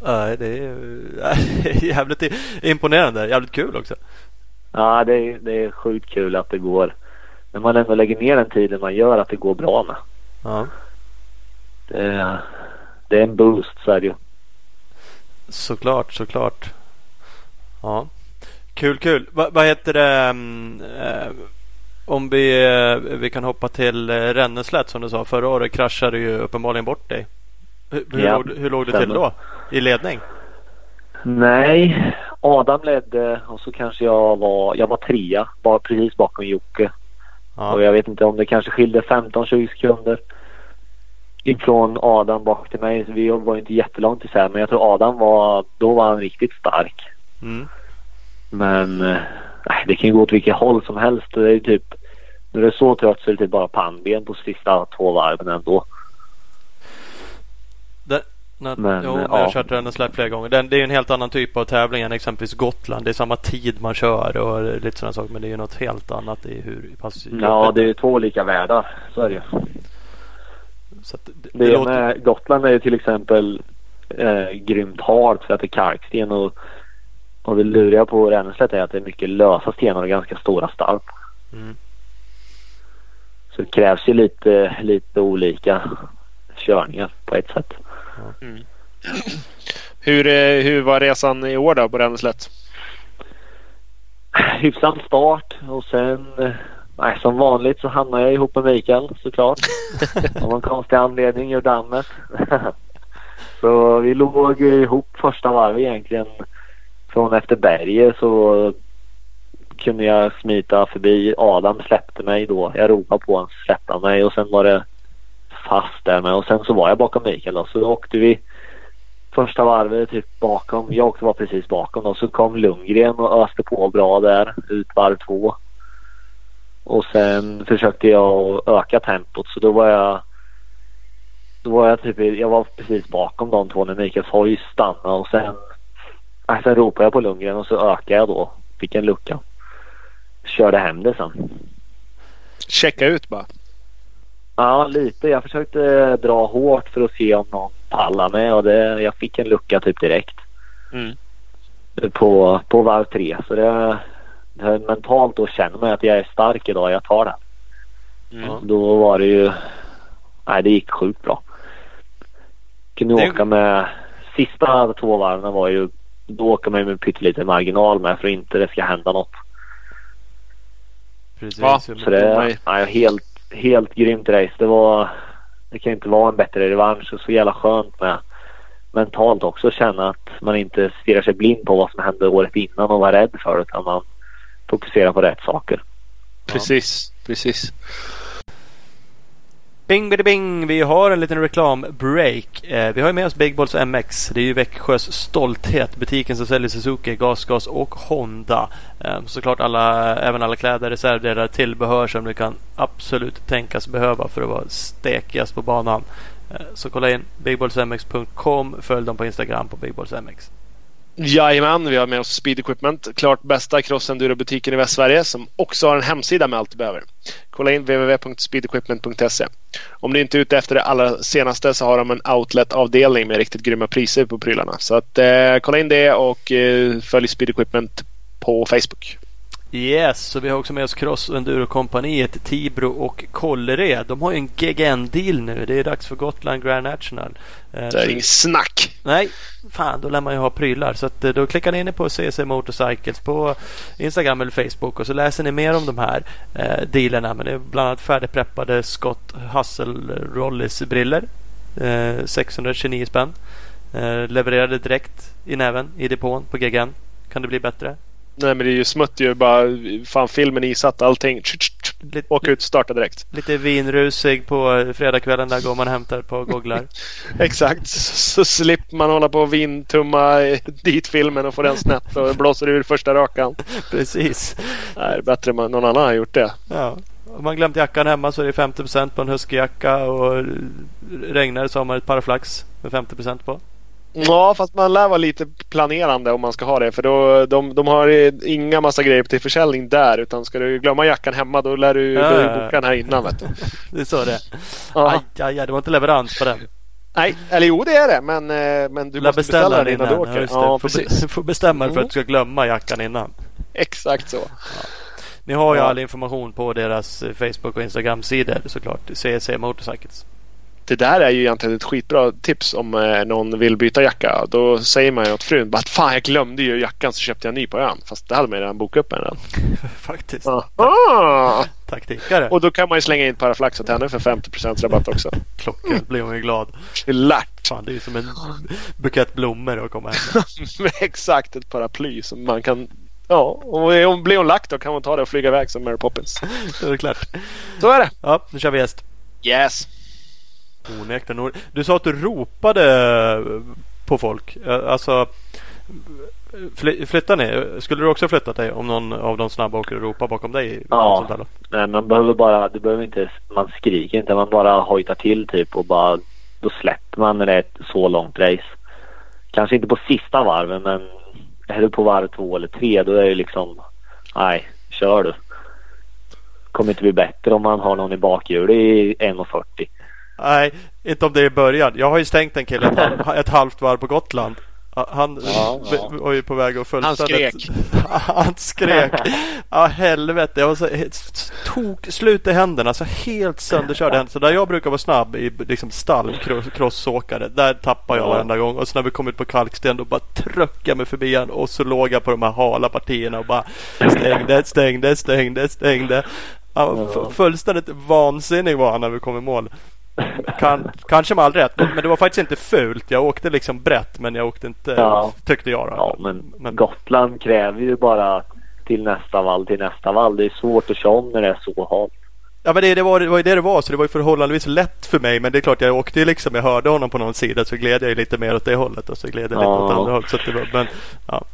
Nej, det är jävligt imponerande. Jävligt kul också. Ja, det är, det är sjukt kul att det går. När man ändå lägger ner den tiden man gör att det går bra med. Ja. Det är, det är en boost så är det ju. Såklart, såklart. Ja. Kul, kul. Va, vad heter det? Um, uh, om vi, uh, vi kan hoppa till uh, Renneslätt som du sa. Förra året kraschade du ju uppenbarligen bort dig. Hur, hur, ja, låg, hur låg du till då? I ledning? Nej, Adam ledde och så kanske jag var, jag var trea. Bara precis bakom Jocke. Ja. Och jag vet inte om det kanske skilde 15-20 sekunder ifrån Adam bak till mig. Så vi var inte jättelångt isär men jag tror Adam var, då var han riktigt stark. Mm. Men eh, det kan ju gå åt vilket håll som helst. Det är typ, när det är så trött så är det typ bara pannben på sista två varven ändå. Det, när, men, jo, ja. jag har kört den släpp flera gånger. Den, det är en helt annan typ av tävling än exempelvis Gotland. Det är samma tid man kör och lite sådana saker. Men det är ju något helt annat i hur pass Ja, det är ju två olika världar. Så är det ju. Så det, det, det låter... med Gotland är ju till exempel eh, grymt halt för att det är kalksten och och det luriga på Ränneslätt är att det är mycket lösa stenar och ganska stora starp. Mm. Så det krävs ju lite, lite olika körningar på ett sätt. Mm. Hur, eh, hur var resan i år då på Ränneslätt? Hyfsad start och sen eh, nej, som vanligt så hamnade jag ihop med Mikael såklart. Av någon konstig anledning ur dammet. så vi låg ihop första varvet egentligen. Från efter berget så kunde jag smita förbi. Adam släppte mig då. Jag ropade på honom släppte han mig och sen var det fast där med och sen så var jag bakom Mikael då. Så åkte vi första varvet typ bakom. Jag också var precis bakom och så kom Lundgren och öste på bra där ut varv två. Och sen försökte jag öka tempot så då var jag då var jag typ jag var precis bakom de två när Mikaels hoj stannade och sen äh, sen ropade jag på Lundgren och så ökade jag då. Fick en lucka. Körde hem det sen. Checka ut bara. Ja, lite. Jag försökte dra hårt för att se om någon pallade med och det, jag fick en lucka typ direkt. Mm. På, på varv tre. Så det mentalt då känner man att jag är stark idag. Jag tar den. Mm. Då var det ju... Nej, det gick sjukt bra. Kunde Det- åka med... Sista två varven var ju... Då åker man ju med pytteliten marginal med för att inte det ska hända något. Precis. Ja, Så de det är- nej, helt, helt grymt race. Det var... Det kan inte vara en bättre revansch. och Så jävla skönt med mentalt också känna att man inte stirrar sig blind på vad som hände året innan och var rädd för. Utan man fokuserar på rätt saker. Precis, precis. Bing bidi bing! Vi har en liten reklambreak. Eh, vi har ju med oss Big Balls MX. Det är ju Växjös stolthet. Butiken som säljer Suzuki, Gasgas och Honda. Eh, såklart alla, även alla kläder, reservdelar, tillbehör som du kan absolut tänkas behöva för att vara stekigast på banan. Eh, så kolla in bigballsmx.com. Följ dem på Instagram på bigballsmx. Jajamän, vi har med oss Speed Equipment. Klart bästa cross-enduro-butiken i Västsverige som också har en hemsida med allt du behöver. Kolla in www.speedequipment.se. Om du inte är ute efter det allra senaste så har de en outlet-avdelning med riktigt grymma priser på prylarna. Så att, eh, kolla in det och eh, följ Speed Equipment på Facebook. Yes, så vi har också med oss Cross och Enduro-kompaniet Tibro och Kållered. De har ju en GGN-deal nu. Det är dags för Gotland Grand National. Eh, Det är inget snack. Nej, fan då lär man ju ha prylar. Så att, eh, då klickar ni in på CC Motorcycles på Instagram eller Facebook och så läser ni mer om de här eh, dealerna. Men det är bland annat färdigpreppade Scott Hassel Rollis briller. Eh, 629 spänn. Eh, levererade direkt i näven i depån på GGN. Kan det bli bättre? Nej men det är ju smutt ju bara. Fan filmen isatt allting. Lite, Åka ut starta direkt. lite vinrusig på fredagskvällen. Där går man och hämtar på googlar. Exakt. Så, så slipper man hålla på och vintumma dit filmen och få den snett och blåser ur första rakan. Precis. Nej, bättre om någon annan har gjort det. Ja. Om man glömt jackan hemma så är det 50% på en huskyjacka och regnar så har man ett paraflax med 50% på. Ja, fast man lär vara lite planerande om man ska ha det. För då, de, de har inga massa grejer till försäljning där. Utan ska du glömma jackan hemma då lär du Ja, ja, ja, ja. boka den här innan. Vet du. Det är så det. Ja. Aj, aj, aj, det var inte leverans på den. Nej, eller jo det är det. Men, eh, men du Lär måste beställa den innan, du Ja, åker. Ja, får, precis. be, får bestämma dig för Mm. att du ska glömma jackan innan. Exakt så. Ni har ju Ja. all information på deras eh, Facebook och Instagram-sidor såklart. CC Motorcycles. Det där är ju egentligen ett skitbra tips om eh, någon vill byta jacka. Då säger man ju åt frun att fan jag glömde ju jackan så köpte jag en ny på ön. Fast det hade man ju redan bokat upp den redan. Faktiskt. Ah! Taktikare. Och då kan man ju slänga in paraflax åt henne för 50% rabatt också. Klockan blir hon ju glad. Klart! Fan, det är ju som en bukett blommor att komma hem med. Med exakt ett paraply som man kan... Ja, och blir hon lack då kan hon ta det och flyga iväg som Mary Poppins. Då är det klart. Så är det. Ja, nu kör vi gäst. Yes. Onekligen. Du sa att du ropade på folk. Eh, Alltså fly- Flyttar ni? Skulle du också flytta dig om någon av de snabba åker och ropar bakom dig? Ja. Nej, man behöver bara, du behöver inte, man skriker inte, man bara hojtar till typ och bara, då släpper man när det är ett så långt race. Kanske inte på sista varven men är du på varv två eller tre då är det liksom, nej, kör du. Kommer inte bli bättre om man har någon i bakhjulet i 1.40. Nej, inte om det är i början. Jag har ju stängt en kille ett, ett halvt varv på Gotland. Han Ja, ja. var ju på väg att fullständigt... skrek. Han skrek. Ja helvete. Jag var så tok slut i händerna. Så helt sönderkörd. Så där jag brukar vara snabb i liksom stall, cross- crossåkare. Där tappar jag Ja. varenda gång. Och så när vi kom ut på kalksten då bara tröckade jag mig förbi han. Och så låg jag på de här hala partierna och bara stängde, stängde, stängde, stängde. Ja, fullständigt vansinnig var han när vi kom i mål. Kan, kanske med all rätt. Men, men det var faktiskt inte fult. Jag åkte liksom brett men jag åkte inte, Ja. tyckte jag då. Ja, men, Gotland kräver ju bara till nästa vall, till nästa vall. Det är svårt att köra om när det är så halt. Ja men det, det, var, det var ju det det var så det var ju förhållandevis lätt för mig men det är klart jag åkte ju liksom jag hörde honom på någon sida så gled jag ju lite mer åt det hållet och så gled jag lite Ja. åt andra hållet. Så att det var, men ja,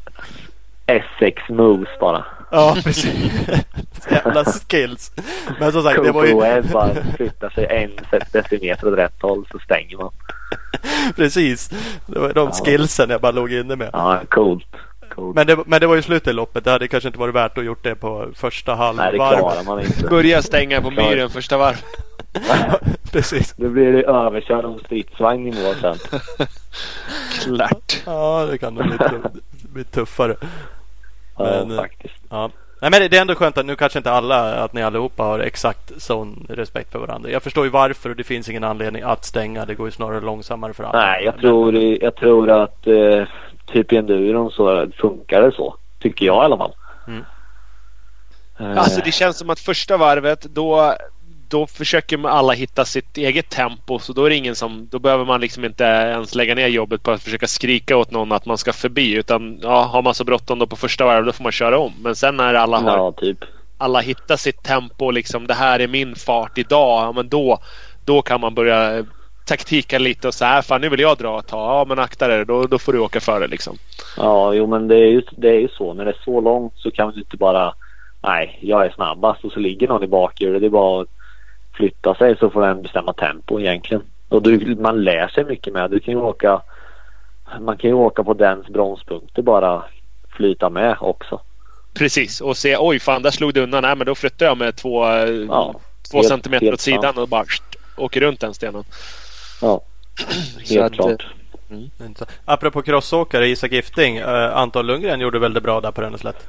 Essex moves bara. Ja precis. Jävla skills. Men som sagt det var ju Webb bara flyttar sig en decimeter åt rätt håll så stänger man. precis. Det var de Ja. skillsen jag bara låg inne med. Ja, coolt. coolt. Men det, men det var ju slutet i loppet. Det hade kanske inte varit värt att gjort det på första Nej, det halvvarv. klarar man inte. Börja stänga på myren första varv. precis. Då blir det överkörd en stridsvagn i mål sen. Klart. Ja det kan nog bli, tuff, bli tuffare. Ja, Men, eh, faktiskt. Ja. Nej, men det är ändå skönt att nu kanske inte alla, att ni allihopa har exakt sån respekt för varandra. Jag förstår ju varför och det finns ingen anledning att stänga. Det går ju snarare långsammare för alla. Nej, jag tror, jag tror att eh, typ i enduron så funkar det så. Tycker jag i alla fall. Mm. Alltså det känns som att första varvet då, då försöker man alla hitta sitt eget tempo. Så då är det ingen som, då behöver man liksom inte ens lägga ner jobbet på att försöka skrika åt någon att man ska förbi. Utan ja, har man så bråttom då på första varvet då får man köra om. Men sen när alla har Ja, typ. alla hittar sitt tempo liksom det här är min fart idag. Ja, men då, då kan man börja taktika lite och så här. Fan nu vill jag dra ett tag. Ja men akta dig då, då får du åka före liksom. Ja, jo men det är, ju, det är ju så. När det är så långt så kan du inte bara Nej, jag är snabbast och så ligger någon i bakhjulet. Det är bara att flytta sig så får den bestämma tempo egentligen. Och du, man lär sig mycket med. Du kan ju åka Man kan ju åka på dens bromspunkter bara flyta med också. Precis och se oj fan där slog det undan. Nej men då flyttar jag med två, eh, Ja, två helt- centimeter helt åt sidan sant. och bara åker runt den stenen. Ja, helt att, klart. Det är inte så. Apropå crossåkare, Isak Gifting. Eh, Anton Lundgren gjorde väldigt bra där på Rönneslätt.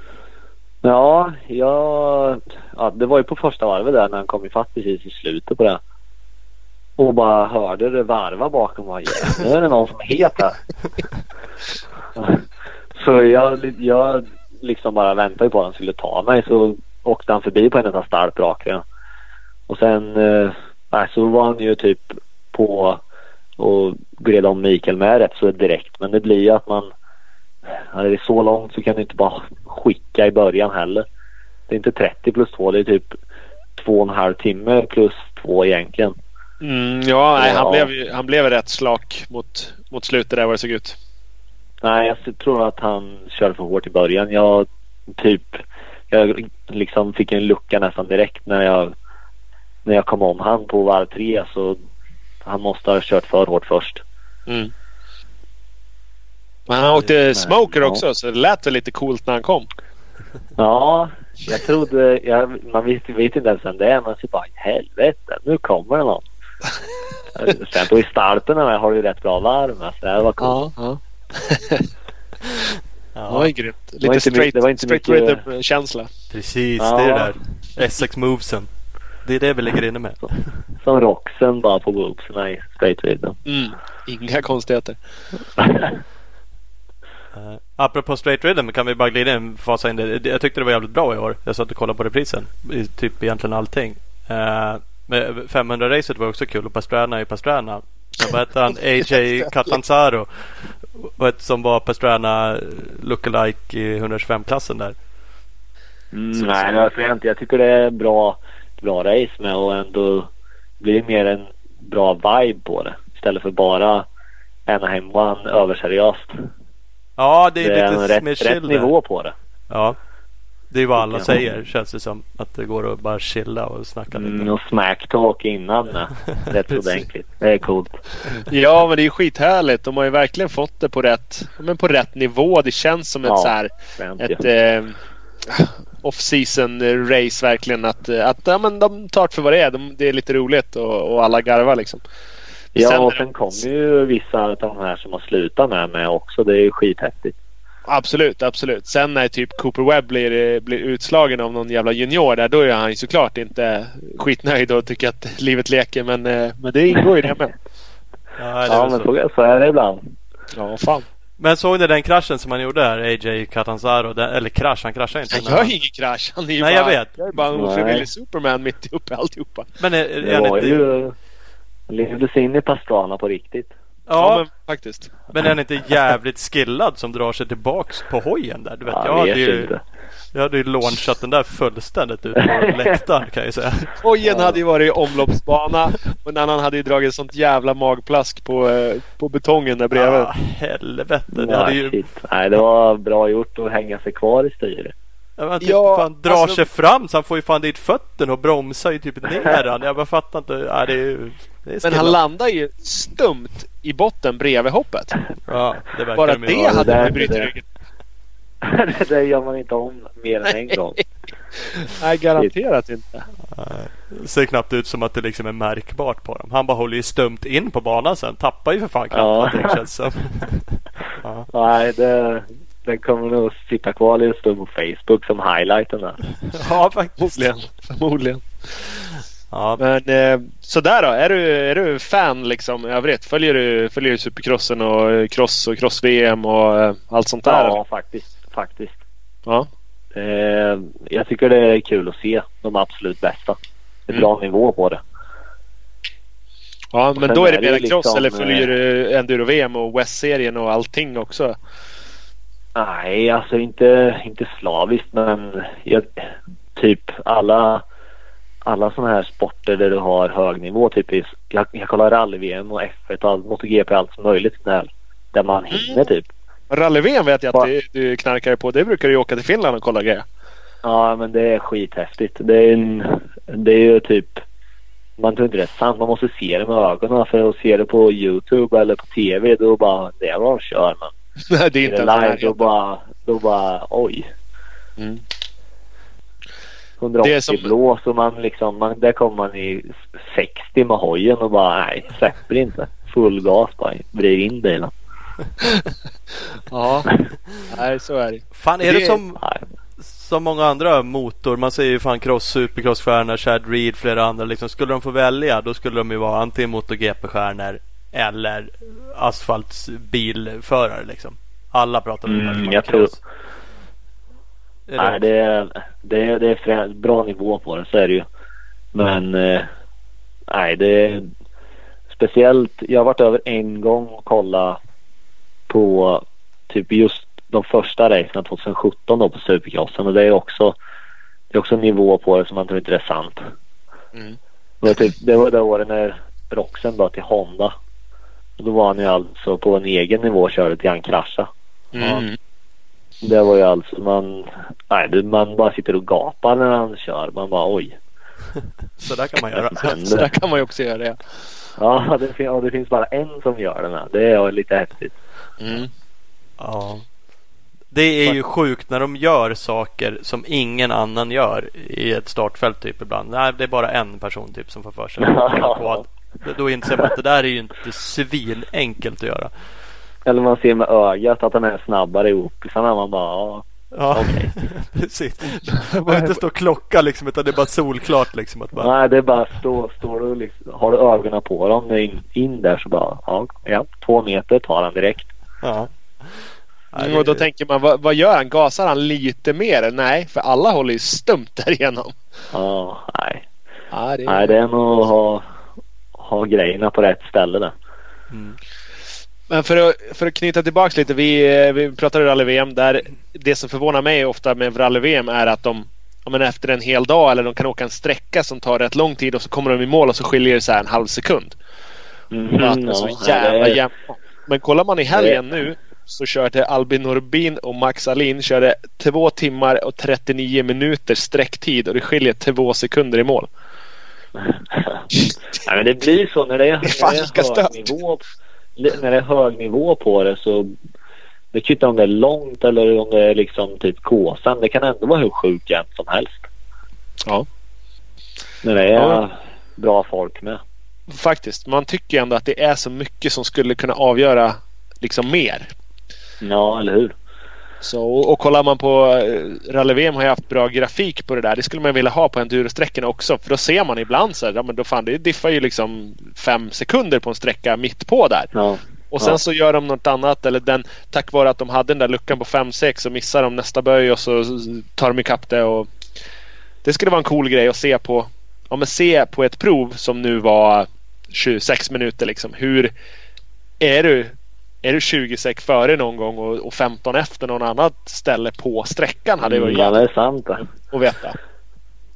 Ja, jag, ja, det var ju på första varvet där när han kom ifatt precis i slutet på det. Och bara hörde det varva bakom mig. Nu är det någon som är het här. Så jag, jag liksom bara väntade ju på att han skulle ta mig. Så åkte han förbi på en enda av stallpraken. Och sen äh, så var han ju typ på och gled om Mikael med rätt så direkt. Men det blir ju att man Ja, det är så långt så kan du inte bara skicka i början heller. Det är inte 30 plus 2, det är typ två och en halv timme plus två egentligen. Mm, ja, nej, han, Ja. blev, han blev rätt slak mot, mot slutet där vad det såg ut. Nej, jag tror att han körde för hårt i början. Jag typ, jag liksom fick en lucka nästan direkt när jag, när jag kom om han på varv tre så han måste ha kört för hårt först. Mm. Men han åkte Men, smoker ja. också så det lät väl lite coolt när han kom. Ja, jag trodde, jag, man vet, vet inte ens vem det är men så bara helvete, nu kommer det någon. Sen på i starten har du ju rätt bra varv med så det var coolt. ja. Ja, Det var ju grymt. var Lite inte straight, det var inte straight mycket- rhythm-känsla. precis. Ja. Det är det där. Essex movesen. Det är det vi ligger inne med. Som Roxen bara på boobsen i straight rhythm. Mm. Inga konstigheter. Uh, apropå straight rhythm kan vi bara glida in fasa in det. Jag tyckte det var jävligt bra i år. Jag satt och kollade på reprisen. I typ egentligen allting. Uh, 500-racet var också kul och Pastrana i Pastrana. Vad hette han? AJ Catanzaro. Vad som var Pastrana lookalike i 125-klassen där. Mm, Så- nej, det varför jag inte. Jag tycker det är bra, bra race med och ändå blir mer en bra vibe på det. Istället för bara Anaheim One överseriöst. Ja, det Det är är lite en rätt, mer rätt chill där. nivå på det. Ja. Det är vad alla säger känns det som. Att det går att bara chilla och snacka lite. Mm, och smacktalk innan med. Rätt ordentligt. Det är coolt. Ja, men det är ju skithärligt. De har ju verkligen fått det på rätt, men på rätt nivå. Det känns som ett Ja, så här ett eh, off-season race verkligen. Att, att ja, men de tar det för vad det är. De, det är lite roligt och, och alla garvar liksom. Ja, Sen och är sen kommer ju vissa av de här som har slutat med mig också. Det är ju skithäftigt. Absolut, absolut. Sen när typ Cooper Webb blir, blir utslagen av någon jävla junior där, då är han ju såklart inte skitnöjd och tycker att livet leker. Men, eh, men det ingår ju det med. Ja, det är Ja, men så. så, är det ibland. Ja, fan. Men såg ni den kraschen som han gjorde här? AJ Catanzaro? Den, eller krasch, han kraschade inte. Han gör han- ju ingen krasch. Han är ju Nej, bara, jag vet. Jag är bara en ofrivillig Superman mitt uppe i alltihopa. Men är, är Det han inte... ju... Levde sig in i Pastrana på riktigt. Ja, Ja, men faktiskt. men är han inte jävligt skillad som drar sig tillbaks på hojen där? Du vet, jag Jag hade ju, inte. jag hade ju launchat den där fullständigt ut på läktaren kan jag säga. Hojen Ja. hade ju varit i omloppsbana och en annan hade ju dragit sånt jävla magplask på, eh, på betongen där bredvid. Ah, helvete. Det hade ju... Nej, det var bra gjort att hänga sig kvar i styret. Ja, men typ, Ja, fan, drar alltså- sig fram så han får ju fan dit fötterna och bromsar ju typ ner han. Jag bara fattar inte. Ja, det är ju... Det Men han landar ju stumt i botten bredvid hoppet. Ja, det Bara det vara. hade inte brutit det- ryggen. det där gör man inte om mer än en gång. Nej, garanterat inte. Det ser knappt ut som att det liksom är märkbart på dem. Han bara håller ju stumt in på banan sen. Tappar ju för fan knappt Ja. någonting känns som. ja. Nej, det, den kommer nog sitta kvar en stund på Facebook som highlighten där. ja, faktiskt. Förmodligen. Förmodligen. Ja, Men eh, sådär då. Är du, är du fan liksom i övrigt? Följer du, följer du Supercrossen och eh, cross och cross-VM och eh, allt sånt där? Ja, faktiskt. faktiskt. Ja. Eh, jag tycker det är kul att se de absolut bästa. Det är Mm. bra nivå på det. Ja, men då är det mer cross liksom, eller följer eh, du Enduro-VM och West-serien och allting också? Nej, alltså inte, inte slaviskt men jag, typ alla, alla sådana här sporter där du har hög nivå. Typ i, jag, jag kollar rally-VM och F1 och allt, MotoGP allt som möjligt där, där man hinner typ. Rally-VM vet jag att du, du knarkar på. Det brukar du ju åka till Finland och kolla grejer. Ja men det är skithäftigt. Det är, en, det är ju typ man tror inte det är sant. Man måste se det med ögonen. För att se det på Youtube eller på TV då bara det är vad de kör. Men Nej, det är inte det live då bara, då bara oj. Mm. 180 Det är som- blås och man liksom, man, där kommer man i 60 med hojen och bara nej, släpper inte. Full gas bara, vrider in bilen. Ja, nej så är det. fan är det Det- som, som många andra motor? Man säger ju fan cross, supercrossstjärnor, Chad Reed, flera andra. Liksom, skulle de få välja då skulle de ju vara antingen MotoGP-stjärnor eller asfaltsbilförare liksom. Alla pratar om Mm, det. jag tror- Nej, det är, det är, det är bra nivå på det, så är det ju. Men eh, nej, det är speciellt. Jag har varit över en gång och kollat på typ just de första racen 2017 då på Supercrossen och det är också det är också en nivå på det som man tror inte det är sant. Mm. Var, typ, det var det året när Roxen var till Honda. Och då var han ju alltså på en egen nivå och körde till han kraschade. Mm. Det var ju alltså man, nej, man bara sitter och gapar när han kör. Man bara oj. Så där kan man göra. Så där kan man ju också göra det. Ja, det, och det finns bara en som gör det med. Det är lite häftigt. Mm. Ja. Det är ju sjukt när de gör saker som ingen annan gör i ett startfält typ ibland. Nej, det är bara en person typ som får för sig. Då inser man att det där är ju inte svinenkelt att göra. Eller man ser med ögat att den är snabbare i opisarna. Man bara ja. Ja, Okej. precis. Det behöver inte stå klocka liksom utan det är bara solklart liksom. Att bara, Nej, det är bara stå, står du liksom, har du ögonen på dem in, in där så bara ja, ja, två meter tar han direkt. ja. Mm, och då tänker man, vad, vad gör han? Gasar han lite mer? Nej, för alla håller ju stumt därigenom. Ja, nej. Ja, det är... Nej, det är nog att ha, ha grejerna på rätt ställe där. Mm. Men för att, för att knyta tillbaks lite. Vi, eh, vi pratade rally-VM där. Det som förvånar mig ofta med rally-VM är att de men efter en hel dag eller de kan åka en sträcka som tar rätt lång tid och så kommer de i mål och så skiljer det så här en halv sekund. Mm, att det är så jävla jämnt. Men kollar man i helgen nu så körde Albin Norbin och Max Alin körde två timmar och 39 minuter sträcktid och det skiljer två sekunder i mål. Nej, men det blir så när det är, Det är hög nivå. När det är hög nivå på det så det kvittar om det är långt eller om det är liksom typ kåsan. Det kan ändå vara hur sjukt jämnt som helst. Ja. När det är Ja. bra folk med. faktiskt. Man tycker ändå att det är så mycket som skulle kunna avgöra liksom mer. Ja, eller hur? Så, och, och kollar man på eh, rally-VM har jag haft bra grafik på det där. Det skulle man vilja ha på endurosträckorna också. För då ser man ibland så här, ja men då fan det diffar ju liksom fem sekunder på en sträcka mitt på där. Ja. Och sen Ja. så gör de något annat eller den tack vare att de hade den där luckan på 5-6 så missar de nästa böj och så tar de ikapp det. Och det skulle vara en cool grej att se på. Ja, men se på ett prov som nu var 26 minuter liksom. Hur är du? Är du 20 sek före någon gång och, och 15 efter någon annat ställe på sträckan hade varit Mm, ja, det jävligt sant det. att veta.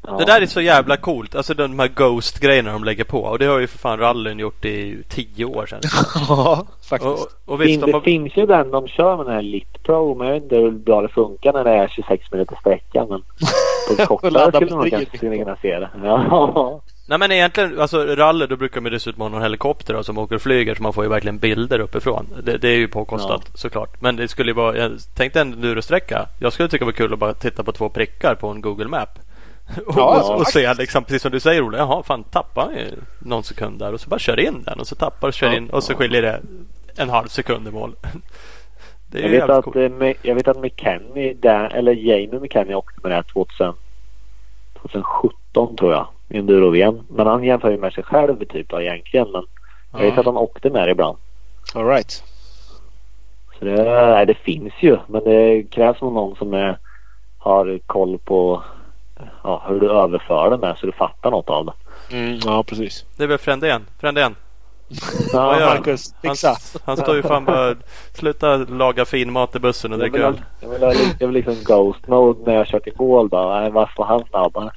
Ja. Det där är så jävla coolt. Alltså de här Ghost-grejerna de lägger på. Och det har ju för fan rallyn gjort i tio år sedan. Ja, faktiskt. Och, och visst, Fin, de det har, finns ju den de kör med den här Lit Pro men jag vet inte hur bra det funkar när det är 26 minuters sträcka men på kortare skulle man kanske kunna se det. Ja. Nej men egentligen, alltså rally då brukar man dessutom ha någon helikopter då, som åker och flyger så man får ju verkligen bilder uppifrån. Det, det är ju påkostat såklart. Men det skulle ju vara, jag tänkte en endurosträcka. Jag skulle tycka det var kul att bara titta på två prickar på en Google Map. Och, Ja, och, och se liksom, precis som du säger Ola, jaha fan tappar han ju någon sekund där och så bara kör in den och så tappar och kör Ja. in och så skiljer det en halv sekund i mål. Det är Jag vet, att, coolt. eh, jag vet att McKenny, där, eller Jamie McKenny åkte med det här 2000, 2017 tror jag. Enduro-VM. Men han jämför ju med sig själv typ då, egentligen. Men jag vet att han åkte med det ibland. All right. Så det, nej, det finns ju. Men det krävs nog någon som är, har koll på ja, hur du överför det med så du fattar något av det. Mm, ja, precis. Det är väl Frändén. Frändén. Ja, Vad gör han? Marcus, Han, fixa. han står ju fan bara Sluta laga fin mat i bussen och Jag dricka vill, öl. ha, jag, vill ha, jag vill liksom ghost mode när jag kört i mål bara. Nej, varför var han snabbare?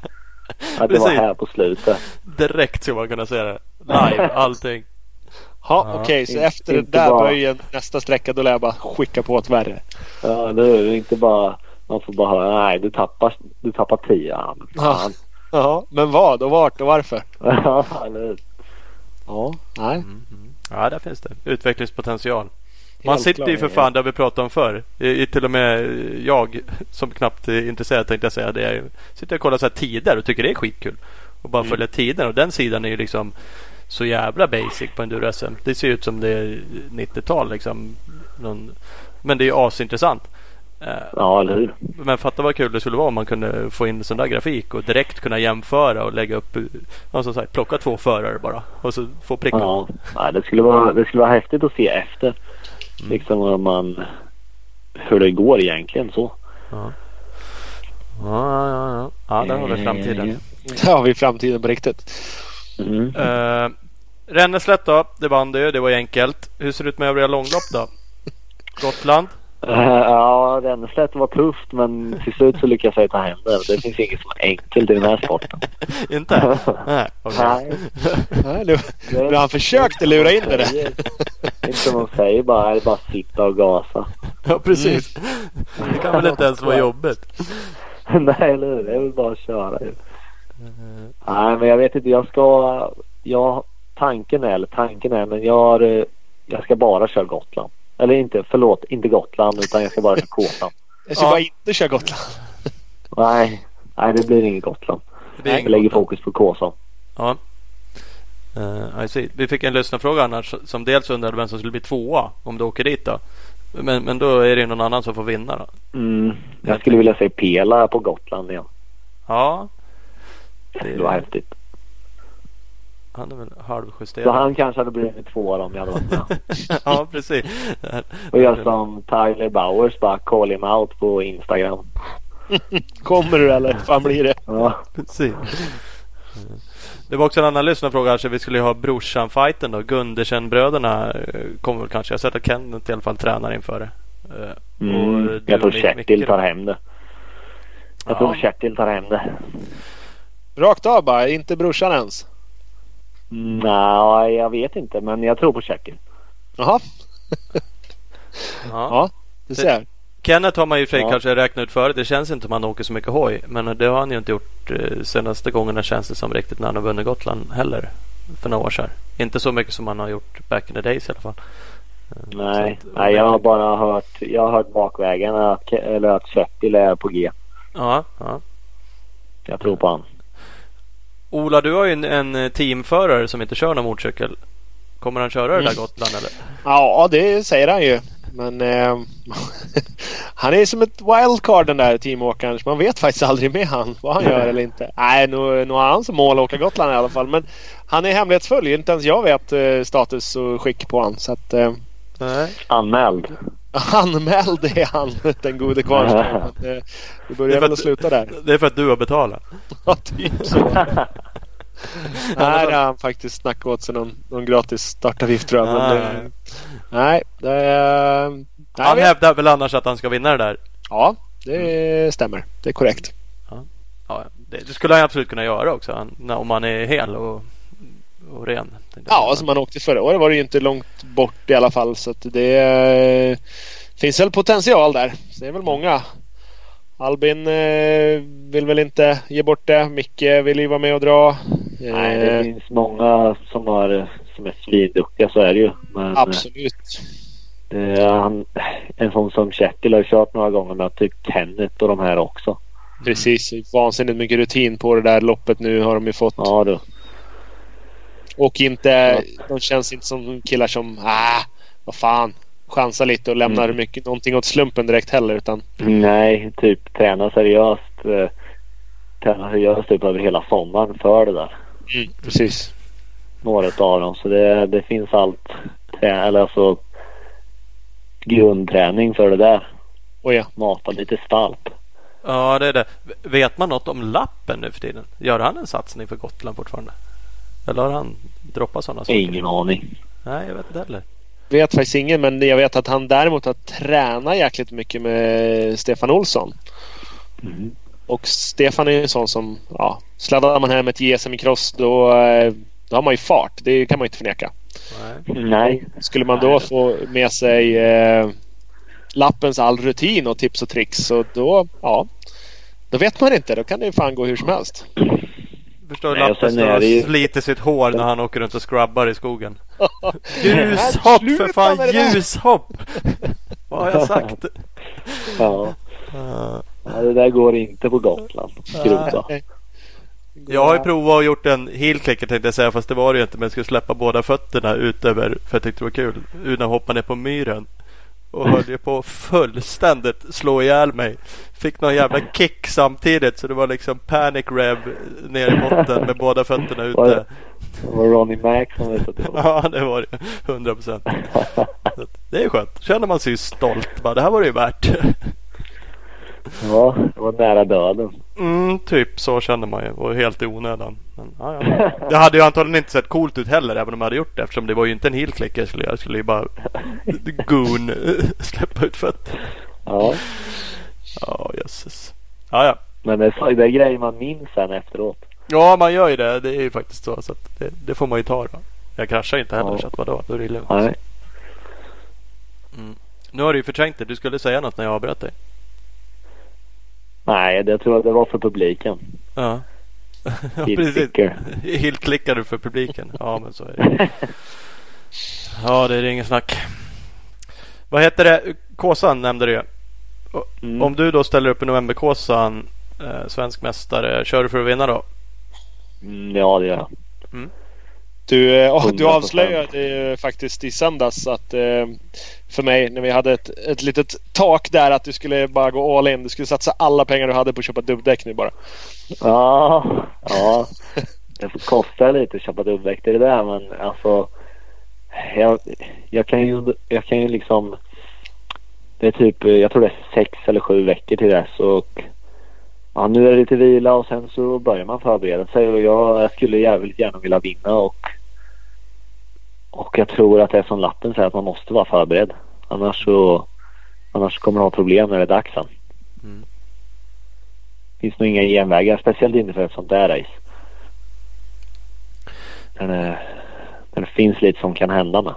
Att det var här på slutet. Direkt skulle man kunna se det. Live, allting. Ja, Ja. okej. så Inte- efter den där bara- böjen, nästa sträcka, då lär jag bara skicka på ett värre. Ja, det är inte bara... Man får bara höra, nej du tappar, du tappar tio. Ja, men fan. Ja, men vad och vart och varför? Ja, eller hur? Ja, nej. Ja, där finns det. Utvecklingspotential. Man sitter ju för fan där vi pratade om förr. I, i, till och med jag som knappt är intresserad tänkte jag säga. Det är, sitter och kollar så här tider och tycker det är skitkul. Och bara Mm. följa tiden. Och den sidan är ju liksom så jävla basic på enduro-SM. Det ser ut som det är 90-tal liksom. Någon, men det är ju asintressant. Eh, Ja, eller hur? Men fatta vad kul det skulle vara om man kunde få in sån där grafik och direkt kunna jämföra och lägga upp. Ja, som sagt, plocka två förare bara och så få prickar. Ja, det, skulle vara, det skulle vara häftigt att se efter. Liksom hur man... Hur det går egentligen så. Ja, ja, ja. Ja, ja där har vi framtiden. Där har vi framtiden på riktigt. Mm. Uh, Ränneslätt då, det vann du. Det var enkelt. Hur ser det ut med övriga långlopp då? Gotland? Ja, Ränneslätt var tufft men till slut så lyckades jag ta hem det. Det finns inget som är enkelt i den här sporten. Inte? Nej. okej. Nej. Nej, han försökt att lura in det där. Inte som de säger bara, det är bara att sitta och gasa. Ja, precis. Det kan väl inte ens vara jobbigt? Nej, eller hur? Det är väl bara att köra ju. Nej, men jag vet inte. Jag ska... Jag, tanken är, eller tanken är, men jag har, Jag ska bara köra Gotland. Eller inte, förlåt, inte Gotland utan jag ska bara köra Kåsan. Jag ska Ja. bara inte köra Gotland. Nej, nej det blir inget Gotland. Det blir Jag ingen lägger Gotland. fokus på Kåsan. Ja. Uh, I see. Vi fick en lyssnarfråga annars som dels undrade vem som skulle bli tvåa om du åker dit då. Men, men då är det ju någon annan som får vinna då. Mm, jag skulle vilja se Pela på Gotland igen. Ja, Det var häftigt. Han är väl Så halvjusterad. han kanske hade blivit tvåa om jag hade varit med. ja, precis. Och göra som Tyler Bowers, bara call him out på Instagram. Kommer du eller? fan blir det? Ja, Precis. Det var också en annan lyssnarfråga här. Så vi skulle ju ha brorsan-fighten då. Gundersen-bröderna eh, kommer väl kanske. Jag har sett att Kenneth i alla fall tränar inför det. Eh, och mm. du jag tror och Kjetil tar då? hem det. Jag Ja. tror Kjetil tar hem det. Rakt av bara, inte brorsan ens. Nej, jag vet inte men jag tror på Kjetil. Jaha, Ja. ja. Du ser. Kenneth har man ju för sig Ja. kanske räknat ut förut. Det känns inte som han åker så mycket hoj. Men det har han ju inte gjort eh, senaste gångerna känns det som riktigt när han har vunnit Gotland heller. För några år sedan. Inte så mycket som han har gjort back in the days i alla fall. Eh, Nej, att- nej jag har bara hört, jag har hört bakvägen att, eller att Kjetil är på G. Ja, ja. Jag tror på han. Ola, du har ju en, en teamförare som inte kör någon motorcykel. Kommer han köra det där Mm. Gotland eller? Ja, det säger han ju. Men eh, han är som ett wildcard den där teamåkaren. Man vet faktiskt aldrig med han vad han gör eller inte. Nej, nu, nu har han som mål att åka Gotland i alla fall. Men han är hemlighetsfull. Inte ens jag vet eh, status och skick på han. Så att, eh, Nej. Anmäld. Anmäld är han, den gode Kvarnström. Men, eh, Det Det börjar väl att- sluta där. Det är för att du har betalat. Ja, typ så. Det har han faktiskt snackat åt sig någon, någon gratis startavgift tror jag. Men, Ah. eh, nej, det. Nej, Han vi- hävdar väl annars att han ska vinna det där. Ja, det stämmer. Det är korrekt. Ja, det, det skulle han absolut kunna göra också. Han, när- om han är hel och, och ren. jag. Ja, som han åkte förra året var det ju inte långt bort i alla fall. Så att det eh, finns väl potential där. Så det är väl många. Albin eh, vill väl inte ge bort det. Micke vill ju vara med och dra. Nej, det Eh, finns många som, har, som är svinduktiga så är det ju. Men eh, absolut. han, en sån som Kjetil har kört några gånger med typ Kenneth och de här också. Precis. Vansinnigt mycket rutin på det där loppet nu har de ju fått. Ja du. Och inte, de känns inte som killar som, ah, vad fan, chansar lite och lämnar Mm. mycket, någonting åt slumpen direkt heller. Utan Nej, typ träna seriöst. Eh, träna seriöst typ över hela sommaren för det där. mm, precis. Några av dem. Så det, det finns allt. Eller alltså grundträning för det där. Och ja. Mata lite stalp. Ja, det är det. Vet man något om lappen nu för tiden? Gör han en satsning för Gotland fortfarande? Eller har han droppat sådana saker? Ingen aning. Nej, jag vet inte heller. Vet faktiskt ingen men jag vet att han däremot har tränat jäkligt mycket med Stefan Olsson. Mm. Och Stefan är ju en sån som, ja, sladdar man hem ett JSM i cross då, eh, då har man ju fart. Det kan man ju inte förneka. Nej. Nej. Skulle man då få med sig eh, lappens all rutin och tips och tricks så då, ja. Då vet man inte. Då kan det ju fan gå hur som helst. Förstår du sen står och det ju- sliter sitt hår när han åker runt och scrubbar i skogen. Ljushopp för fan! Ljushopp! Vad har jag sagt? Ja. Uh, ja, det där går inte på Gotland. Skruva. jag har ju provat och gjort en heel clicker tänkte jag säga fast det var det ju inte men jag skulle släppa båda fötterna utöver för jag tyckte det var kul. Utan att hoppa ner på myren. Och höll ju på fullständigt slå ihjäl mig. Fick någon jävla kick samtidigt så det var liksom panic rev ner i botten med båda fötterna Var ute. det, det var Ronnie Mac som till. Ja det var det. 100 procent. Det är skönt. Känner man sig stolt. Bara, det här var det ju värt. Ja, det var nära döden. Mm, typ så känner man ju. Och helt i onödan. Men, ja, ja. Det hade ju antagligen inte sett coolt ut heller även om jag hade gjort det. Eftersom det var ju inte en heel click jag skulle göra. Jag skulle ju bara goon släppa ut fötter. Ja, Ja jösses. Ja ja. men det är, det är grejer man minns sen efteråt. Ja man gör ju det. Det är ju faktiskt så. så det, det får man ju ta då. Jag kraschar inte heller Ja. så att vadå? Då är det lugnt. Nej. Nu har du ju förträngt det. Du skulle säga något när jag avbröt dig. Nej, det tror jag det var för publiken. Ja. ja precis. Helt du för publiken. Ja men så är det. Ja det är ingen snack. Vad heter det? Kåsan nämnde du ju. Mm. Om du då ställer upp i novemberkåsan. Eh, svensk mästare. Kör du för att vinna då? Mm, ja, det gör jag. Du, eh, du 100%. avslöjade ju faktiskt i söndags att eh, för mig när vi hade ett, ett litet tak där att du skulle bara gå all in. Du skulle satsa alla pengar du hade på att köpa dubbdäck nu bara. Ja, ja. Det kostar lite att köpa dubbdäck det är det där men alltså. Jag, jag kan ju, jag kan ju liksom. Det är typ, jag tror det är sex eller sju veckor till dess och. Ja, nu är det lite vila och sen så börjar man förbereda sig och jag, jag skulle jävligt gärna vilja vinna och. Och jag tror att det är som lappen säger att man måste vara förberedd. Annars så. Annars kommer du ha problem när det är dags sen. Mm. finns nog inga genvägar. Speciellt inte för ett sånt där race. Men, eh, det finns lite som kan hända med.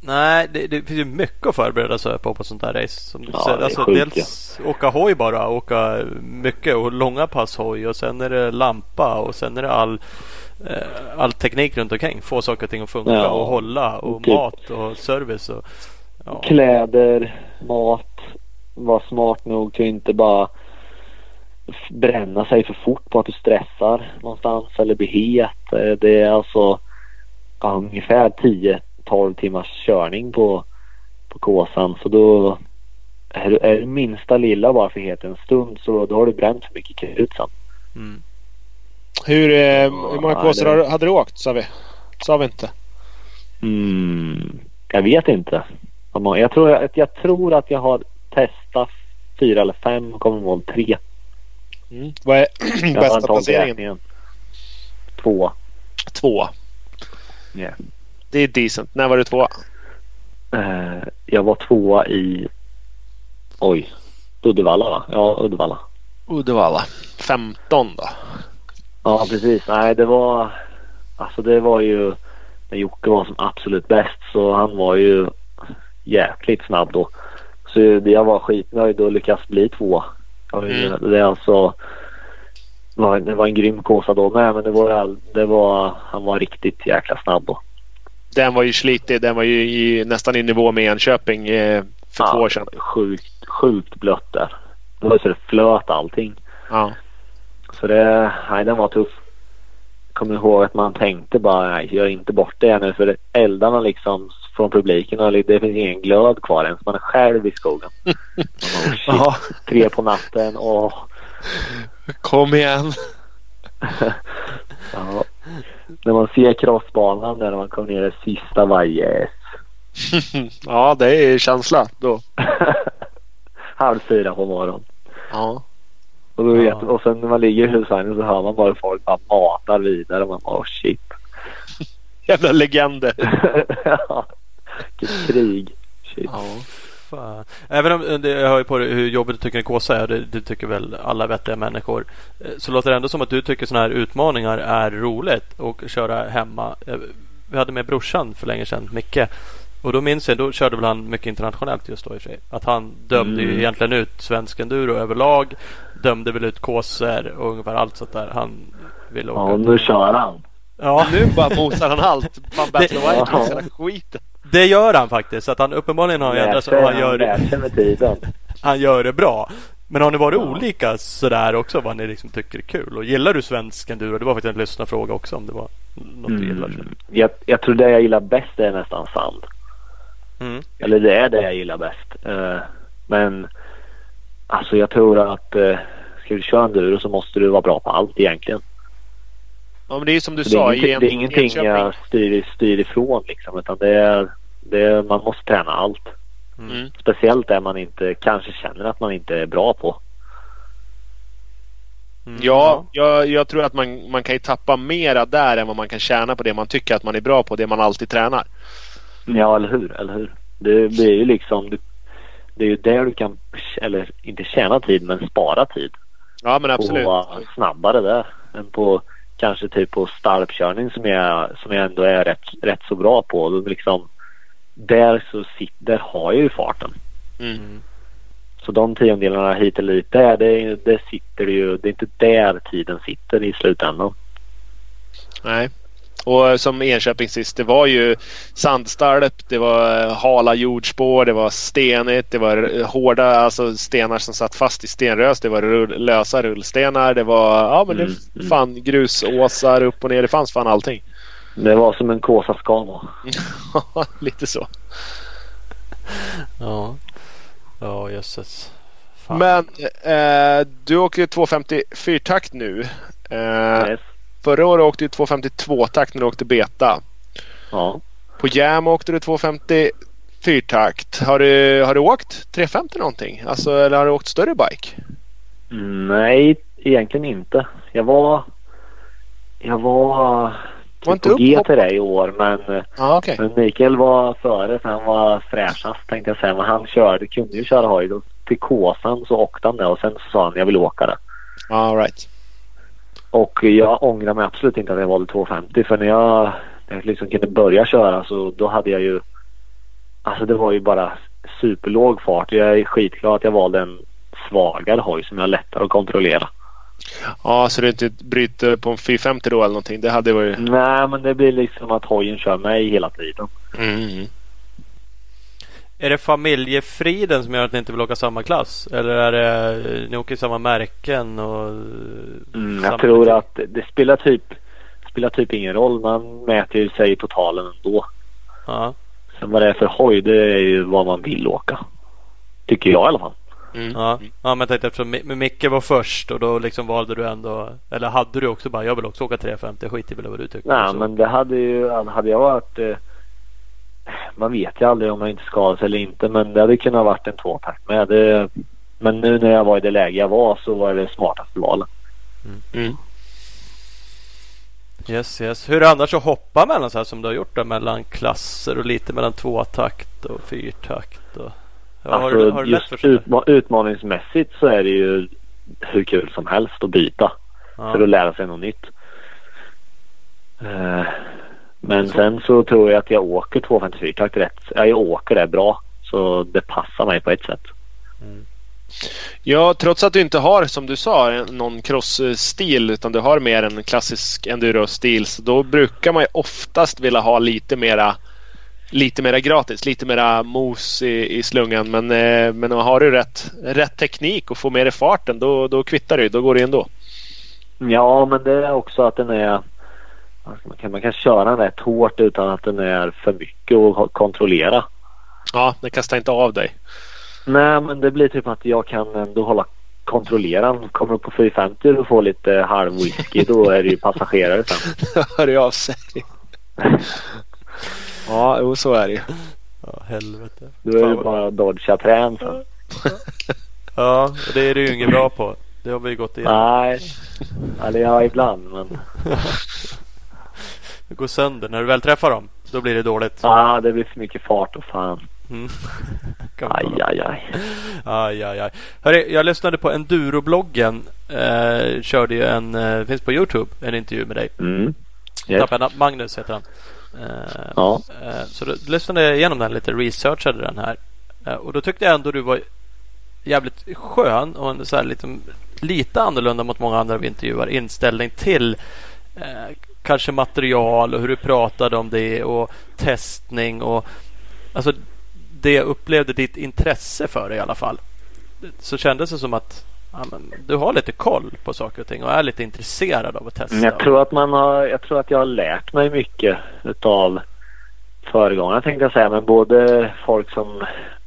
Nej, det, det finns ju mycket att förbereda sig på på sånt här race. Som du Ja, säger, alltså, sjukt, dels åka hoj bara. Åka mycket och långa pass hoj. Och sen är det lampa och sen är det all, all teknik runt omkring. Få saker och ting att funka Ja, och hålla. Och typ. mat och service. Och, ja. Kläder, mat. Var smart nog till att inte bara bränna sig för fort på att du stressar någonstans eller blir het. Eh, Det är alltså ja, ungefär 10-12 timmars körning på, på Kåsan. Så då är är minsta lilla bara för het en stund så då har du bränt för mycket krut sen. Mm. Hur, eh, hur många Ja, kåsor det- hade du åkt sa vi? Sa vi inte? Mm, jag vet inte. Jag tror, att- jag tror att jag har testat fyra eller fem och kommer ihåg tre. Mm. Vad är bästa placeringen? Två. Två. Ja. Det är decent. När var du två? Eh, jag var tvåa i... Oj. Uddevalla va? Ja, Uddevalla. Uddevalla. 15 då. Ja, precis. Nej, det var... Alltså det var ju när Jocke var som absolut bäst så han var ju jäkligt snabb då. Så jag var skitnöjd och lyckas bli två. Mm. Det är alltså... Det var, det var en grym kåsa då med men det var, det var... Han var riktigt jäkla snabb då. Den var ju slitig. Den var ju i, nästan i nivå med Enköping eh, för två år sedan. Sjukt, sjukt blött där. Det var så det flöt allting. Ja. Så det, nej den var tuff. Kommer ihåg att man tänkte bara nej, gör inte bort det nu för eldarna liksom från publiken och det finns ingen glöd kvar ens. Man är själv i skogen. Oh, shit, tre på natten och Kom igen. ja. När man ser crossbanan där man kom ner det sista yes. ja, det är känsla då. Halv fyra på morgonen. Ja. Och, då vet, och sen när man ligger i husvagnen så hör man bara folk bara matar vidare. Man bara oh shit. Jävla legender. ja. Vilket krig. Shit. Ja. Fan. Även om eh, det, jag hör ju på dig hur jobbigt du tycker en kåsa är. Det, det tycker väl alla vettiga människor. Eh, Så låter det ändå som att du tycker sådana här utmaningar är roligt. Och köra hemma. Eh, Vi hade med brorsan för länge sedan, Micke. Och då minns jag, då körde väl han mycket internationellt just då i och för sig. Att han dömde ju Mm. egentligen ut svensk enduro överlag. Dömde väl ut kåsor och ungefär allt sånt där. Han ville åka. Ja, nu kör han. Ja, Nu bara mosar han allt. Fan Battle of White hela skiten. det gör han faktiskt. Så att han uppenbarligen har ändrat sig han gör, med tiden. han gör det bra. Men har ni varit Ja. olika sådär också vad ni liksom tycker är kul? Och gillar du svensk enduro? Det var faktiskt en lyssnarfråga också om det var något du gillar. Mm. Jag, jag tror det jag gillar bäst är nästan sand. Mm. Eller det är det jag gillar bäst. Eh, men alltså jag tror att uh, ska du köra enduro så måste du vara bra på allt egentligen. Ja, men det är ju som du det, sa. ingenting, en- det är ingenting Enköping. jag styr, styr ifrån liksom. Utan det är, det är, man måste träna allt. Mm. Speciellt där man inte kanske känner att man inte är bra på. Mm. Ja, jag, jag tror att man, man kan ju tappa mera där än vad man kan tjäna på det man tycker att man är bra på. Det man alltid tränar. Ja, eller hur? Eller hur? Det blir ju liksom... Du, det är ju där du kan, eller inte tjäna tid, men spara tid. Ja, men absolut. Och vara snabbare där än på kanske typ på stalpkörning som jag, som jag ändå är rätt, rätt så bra på. Då liksom, där, så sit, där har jag ju farten. Mm. Så de tiondelarna hit eller dit, där, det, det sitter ju, det är inte där tiden sitter i slutändan. Nej. Och som Enköping sist, det var ju sandstalp, det var eh, hala jordspår, det var stenigt, det var eh, hårda alltså stenar som satt fast i stenrös, det var rull, lösa rullstenar, det var ja men Mm, det mm. fan grusåsar upp och ner, det fanns fan allting. Det var som en kåsa ska vara. Lite så. Ja, ja jösses. Men eh, du åker ju 250 fyrtakt nu. Eh, Yes. Förra året åkte du 252 takt när du åkte beta. Ja. På Jam åkte du 250 fyrtakt. Har du, har du åkt 350 någonting? Alltså, eller har du åkt större bike? Nej, egentligen inte. Jag var... Jag var... Var inte på G till dig i år men, Ja, okej. men Mikael var före för han var fräschast tänkte jag säga. Men han körde, kunde ju köra hoj. Till Kåsan så åkte han det och sen så sa han jag vill åka det. All right. Och jag ångrar mig absolut inte att jag valde 250 för när jag, när jag liksom kunde börja köra så då hade jag ju Alltså det var ju bara superlåg fart. Jag är skitglad att jag valde en svagare hoj som jag lättare att kontrollera. Ja, så du inte bryter på en 450 då eller någonting? Det hade varit... Nej men det blir liksom att hojen kör mig hela tiden. Mm. Är det familjefriden som gör att ni inte vill åka samma klass? Eller är det ni åker i samma märken? Och Mm, samma jag tror butik? att det spelar typ, spelar typ ingen roll. Man mäter ju sig i totalen ändå. Ja. Sen vad det är för hoj det är ju vad man vill åka. Tycker jag i alla fall. Mm. Ja, ja men jag tänkte eftersom Mi- Micke var först och då liksom valde du ändå Eller hade du också bara jag vill också åka 350 skit i väl vad du tycker. Nej men det hade ju, hade jag varit eh, Man vet ju aldrig om man inte skadar sig eller inte men det hade kunnat varit en tvåtakt med. Det, men nu när jag var i det läge jag var så var det det smartaste valet. Mm. Yes yes. Hur är det annars att hoppa mellan så här som du har gjort då, mellan klasser och lite mellan tvåtakt och fyrtakt? Och... Ja, har, du, alltså, har du just för utma- utmaningsmässigt så är det ju hur kul som helst att byta. för Ja. att lära sig något nytt. Eh, Men sen så tror jag att jag åker 254 takt rätt. Ja, Jag åker det bra. Så det passar mig på ett sätt. Ja, trots att du inte har som du sa någon crossstil utan du har mer en klassisk enduro-stil så då brukar man ju oftast vilja ha lite mera lite mera gratis, lite mera mos i, i slungan. Men, eh, men har du rätt, rätt teknik och får med dig farten då, då kvittar det. Då går det ändå. Ja, men det är också att den är... Man kan, man kan köra den rätt hårt utan att den är för mycket att kontrollera. Ja, den kastar inte av dig. Nej, men det blir typ att jag kan ändå hålla kontrollera. Kommer upp på 450 och får lite halv whisky då är det ju passagerare sen. hör det av sig. ja, jo, så är det ju. Ja, helvete. Då är vad- bara dodga trän sen. Ja, det är du ju inget bra på. Det har vi ju gått igenom. Nej, eller ja ibland men. Det går sönder. När du väl träffar dem, då blir det dåligt. Ja, det blir för mycket fart och fan. Mm. Aj, aj, aj. Aj, aj, aj. Hörru, jag lyssnade på Enduro-bloggen. Eh, körde ju en, eh, finns på Youtube, en intervju med dig. Mm. Yes. Magnus heter han. Eh, Ja. eh, så då lyssnade jag igenom den lite, researchade den här. Eh, och då tyckte jag ändå du var jävligt skön och en så här lite, lite annorlunda mot många andra vi intervjuar. Inställning till eh, kanske material och hur du pratade om det och testning och alltså det jag upplevde ditt intresse för det i alla fall. Så kändes det som att ja, men, du har lite koll på saker och ting och är lite intresserad av att testa. Jag tror att man har, jag tror att jag har lärt mig mycket utav föregångarna tänkte jag säga. Men både folk som,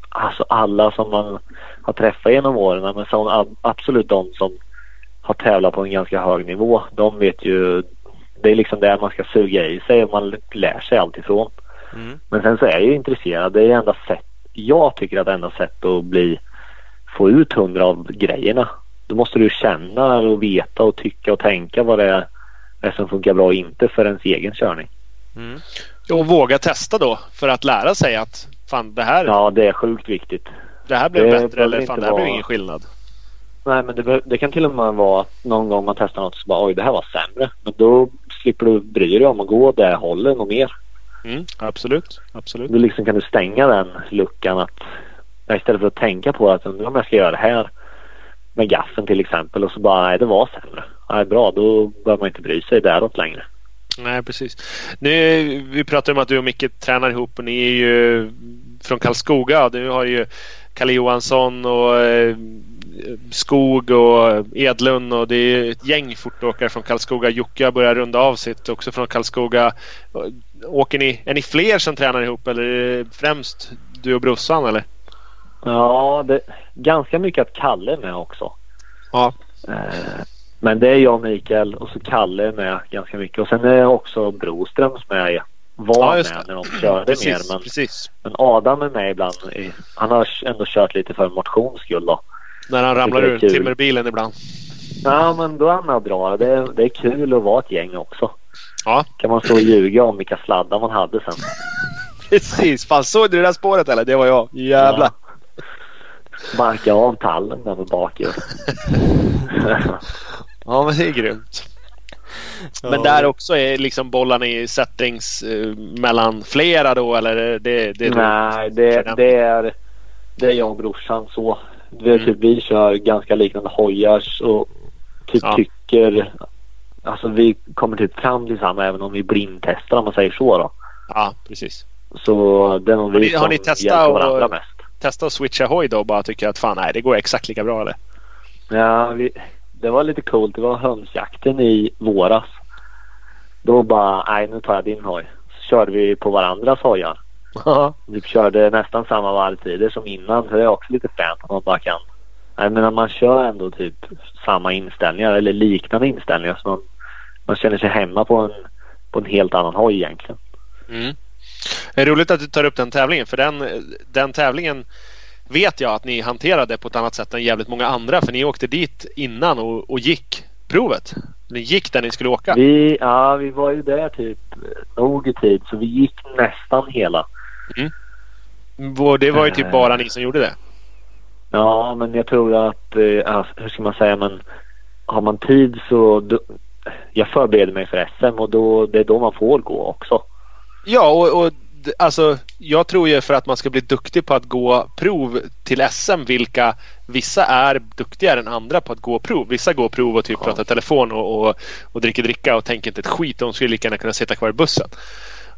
alltså alla som man har träffat genom åren. Men som absolut de som har tävlat på en ganska hög nivå. De vet ju, det är liksom det man ska suga i sig och man lär sig allt ifrån. Mm. Men sen så är jag ju intresserad. Det är enda sätt, jag tycker att det enda sätt att bli, få ut hundra av grejerna. Då måste du känna och veta och tycka och tänka vad det är, som funkar bra och inte för ens egen körning. Mm. Och våga testa då för att lära sig att fan det här, Ja, det är sjukt viktigt. det här blev det bättre eller fan det här blev vara- ingen skillnad. Nej, men det, det kan till och med vara att någon gång man testar något så bara oj, det här var sämre. Men då slipper du bry dig om att gå det hållet något mer. Mm, absolut, absolut. Då liksom kan du stänga den luckan att istället för att tänka på att undra om jag ska göra det här med gaffeln till exempel och så bara nej det var sämre. Nej bra då behöver man inte bry sig däråt längre. Nej, precis. Nu, vi pratade om att du och Micke tränar ihop och ni är ju från Karlskoga. Du har ju Kalle Johansson och eh, Skog och Edlund och det är ett gäng fortåkare från Karlskoga. Jocke börjar runda av sitt också från Karlskoga. Åker ni, är ni fler som tränar ihop eller är det främst du och brorsan eller? Ja, det, ganska mycket att Kalle är med också. Ja. Eh, men det är jag och Mikael och så Kalle är med ganska mycket och sen är också Broströms med. Var Ja, med när de körde Precis, mer men, precis. men Adam är med ibland. i- Han har ändå kört lite för motions skull då. När han ramlar ur timmerbilen ibland. Ja men då är han drar. Det är, det är kul att vara ett gäng också. Ja, Kan man stå och ljuga om vilka sladdar man hade sen. precis. Fan, såg du det där spåret eller? Det var jag. Jävlar. Ja. Marka av tallen där med bak. Ja, men det är grymt. Men där också är liksom bollarna i settings eh, mellan flera då eller det, det, det? Nej, det, det, är, det är jag och brorsan så. Mm. typ, vi kör ganska liknande hojar och typ Ja. tycker... Alltså vi kommer typ fram till samma även om vi blindtestar om man säger så då. Ja, precis. Så det är nog Har vi ni- har som ni testat hjälper varandra och- mest. Testa att switcha hoj då och bara tycker att fan nej det går exakt lika bra eller? Ja, vi, det var lite coolt. Det var hönsjakten i våras. Då bara, nej nu tar jag din hoj. Så körde vi på varandras hojar. Vi körde nästan samma varvtider som innan. Så det är också lite fränt att man bara kan. Nej men att man kör ändå typ samma inställningar eller liknande inställningar. Så man, man känner sig hemma på en, på en helt annan hoj egentligen. Mm. Det är roligt att du tar upp den tävlingen för den, den tävlingen vet jag att ni hanterade på ett annat sätt än jävligt många andra för ni åkte dit innan och, och gick provet. Ni gick där ni skulle åka. Vi, ja, vi var ju där typ nog i tid så vi gick nästan hela. Och det var ju typ bara ni som gjorde det. Ja, men jag tror att, eh, hur ska man säga, men har man tid så... Då, jag förbereder mig för SM och då, det är då man får gå också. Ja, och, och alltså jag tror ju för att man ska bli duktig på att gå prov till SM vilka vissa är duktigare än andra på att gå prov. Vissa går prov och typ Ja. pratar telefon och, och, och dricker dricka och tänker inte ett skit. De skulle lika gärna kunna sitta kvar i bussen.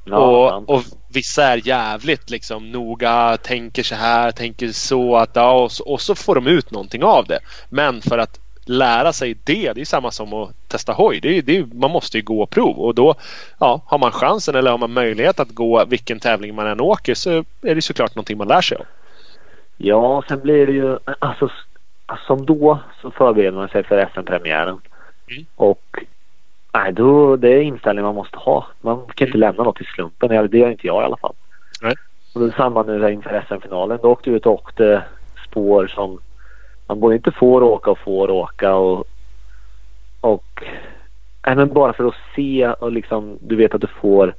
Ja, och, och vissa är jävligt liksom noga, tänker så här, tänker så att ja, och, så, och så får de ut någonting av det. Men för att lära sig det, det är samma som att testa hoj. Det är, det är, man måste ju gå prov och då ja, har man chansen eller har man möjlighet att gå vilken tävling man än åker så är det såklart någonting man lär sig av. Ja, sen blir det ju... Alltså, som då så förbereder man sig för SM-premiären. Mm. Och nej, då, det är inställning man måste ha. Man kan inte lämna något till slumpen. Det gör inte jag i alla fall. Nej. Och det är samma nu inför SM-finalen. Då åkte vi ut och åkte spår som man både inte får åka och får åka. Och, och men bara för att se och liksom du vet att du får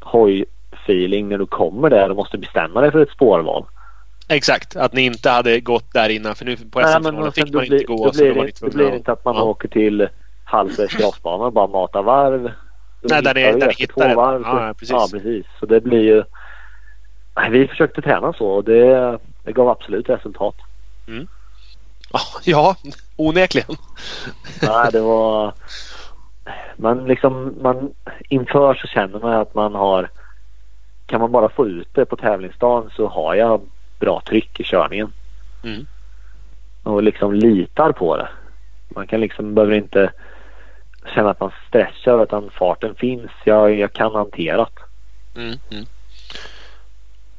hojfeeling när du kommer där och måste bestämma dig för ett spårval. Exakt, att ni inte hade gått där innan för nu på SM-finalen fick man blir, inte gå. då så blir, då var det, blir inte att man ja. åker till Hallsbergs crossbana och bara matar varv. Nej, där ni- där ni hittar det. varv, så- ja, precis. Ja, precis. Så det blir ju... Vi försökte träna så och det, det gav absolut resultat. Ja, onekligen. Nej, det var... Man liksom, man, inför så känner man att man har... Kan man bara få ut det på tävlingsdagen så har jag bra tryck i körningen. Mm. Och liksom litar på det. Man kan liksom, behöver inte känna att man stressar utan farten finns. Jag, jag kan hantera det. Mm, mm.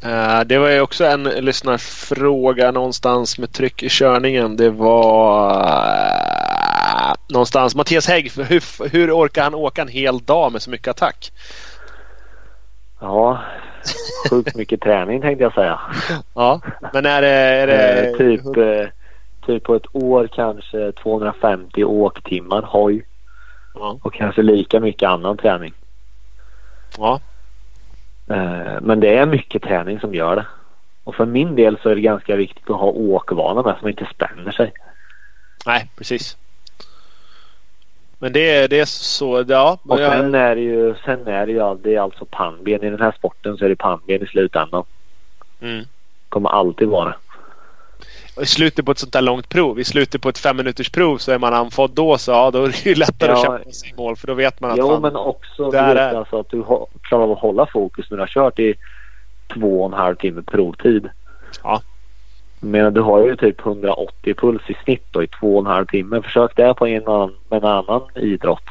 Eh, det var ju också en lyssnarfråga någonstans med tryck i körningen. Det var eh, någonstans Mattias Hägg. Hur, hur orkar han åka en hel dag med så mycket attack? Ja, sjukt mycket träning tänkte jag säga. Ja, men är det... Är det Eh, typ, typ på ett år kanske 250 åktimmar hoj Ja. och kanske lika mycket annan träning. ja. Eh, men det är mycket träning som gör det. Och för min del så är det ganska viktigt att ha åkvana med så man inte spänner sig. Nej, precis. Men det, är- det är så... Ja, Och jag- sen är det ju, sen är det ju det är alltså pannben. I den här sporten så är det pannben i slutändan. mm. Kommer alltid vara. Och I slutet på ett sånt där långt prov, i slutet på ett fem minuters prov så är man andfådd då så ja, då är det ju lättare att Ja. kämpa sig i mål för då vet man att Jo fan, men också där vet, är- alltså, att du klarar av att hålla fokus när du har kört i två och en halv timme provtid. Ja. Men du har ju typ 180 puls i snitt då i två och en halv timme. Försök det på en annan, med en annan idrott.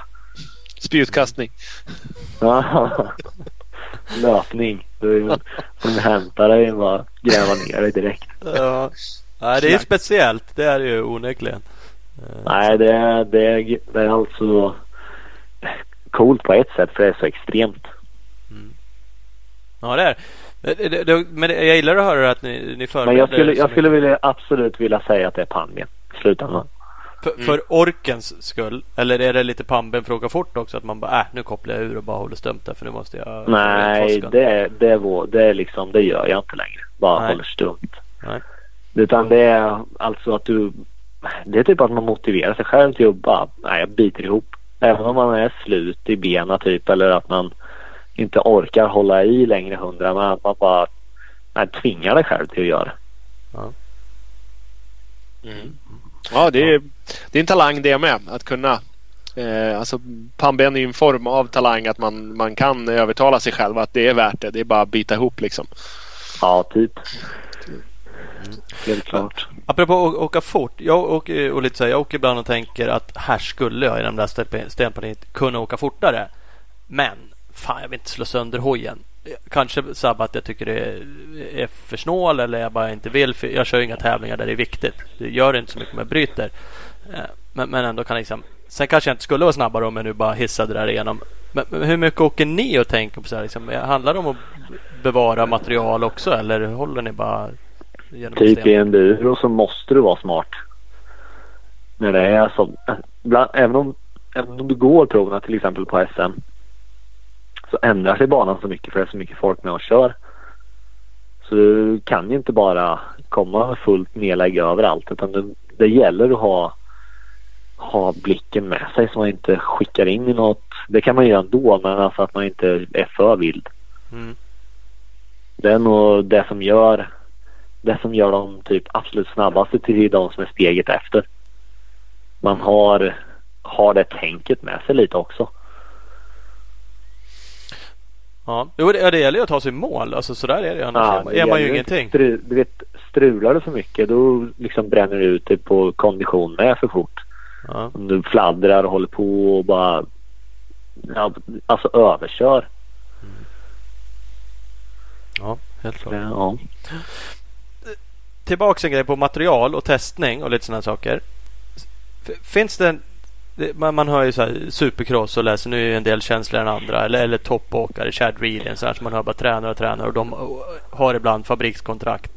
spjutkastning. Ja. Löpning. Du får hämta dig och bara gräva ner dig direkt. Ja. Nej, det är speciellt. Det är det ju onekligen. Eh, Nej, det är, det, är, det är alltså coolt på ett sätt för det är så extremt. Ja, det är det, det, det, Men jag gillar att höra att ni, ni förbereder Men jag skulle, jag skulle vilja, absolut vilja säga att det är pannben i slutändan. För, för orkens skull? Eller är det lite pannben för att åka fort också? Att man bara äh, nu kopplar jag ur och bara håller stumt där för nu måste jag... Nej, det, det, var, det är liksom, det gör jag inte längre. Bara Nej. håller stumt. Nej. Utan det är alltså att du, det är typ att man motiverar sig själv till att bara, nej jag biter ihop. Även om man är slut i benen typ eller att man inte orkar hålla i längre hundra men att man bara nej, tvingar dig själv till att göra det. Mm. Ja, det är, det är en talang det med. Att kunna Eh, alltså pannben är ju en form av talang att man, man kan övertala sig själv att det är värt det. Det är bara att bita ihop liksom. Ja, typ. Helt klart. Apropå att åka fort. Jag åker, och lite så här, jag åker ibland och tänker att här skulle jag i den där stenpartiet kunna åka fortare. Men fan, jag vill inte slå sönder hojen. Kanske sabba att jag tycker det är för snål eller jag bara inte vill. För jag kör inga tävlingar där det är viktigt. Det gör inte så mycket om jag bryter. Eh, men, men ändå kan jag liksom Sen kanske jag inte skulle vara snabbare om jag nu bara hissade där igenom. Men, men hur mycket åker ni och tänker på så här? Liksom, handlar det om att bevara material också eller håller ni bara Typ i enduro så måste du vara smart. När det är så. Bland, även, om, även om du går proverna till exempel på SM så ändrar sig banan så mycket för det är så mycket folk med och kör. Så du kan ju inte bara komma fullt nedlägg överallt utan det, det gäller att ha ha blicken med sig så man inte skickar in i något. Det kan man göra ändå men alltså att man inte är för vild. Mm. Det är nog det som gör det som gör dem typ absolut snabbaste till de som är steget efter. Man har, har det tänket med sig lite också. Ja, jo, det, det gäller ju att ta sig mål. Alltså sådär är det ju. Annars ja, är man ju ingenting. Stru, du vet, strular det för mycket då liksom bränner du ut dig på kondition med för fort. Ja. Om du fladdrar och håller på och bara ja, alltså överkör. Mm. Ja, helt klart. Ja. Tillbaks en grej på material och testning och lite sådana saker. Finns det man, man hör ju så här supercross och läser nu är en del känsligare än andra. Eller, eller toppåkare, Chad Reed så här som man hör bara tränar och tränar och de har ibland fabrikskontrakt.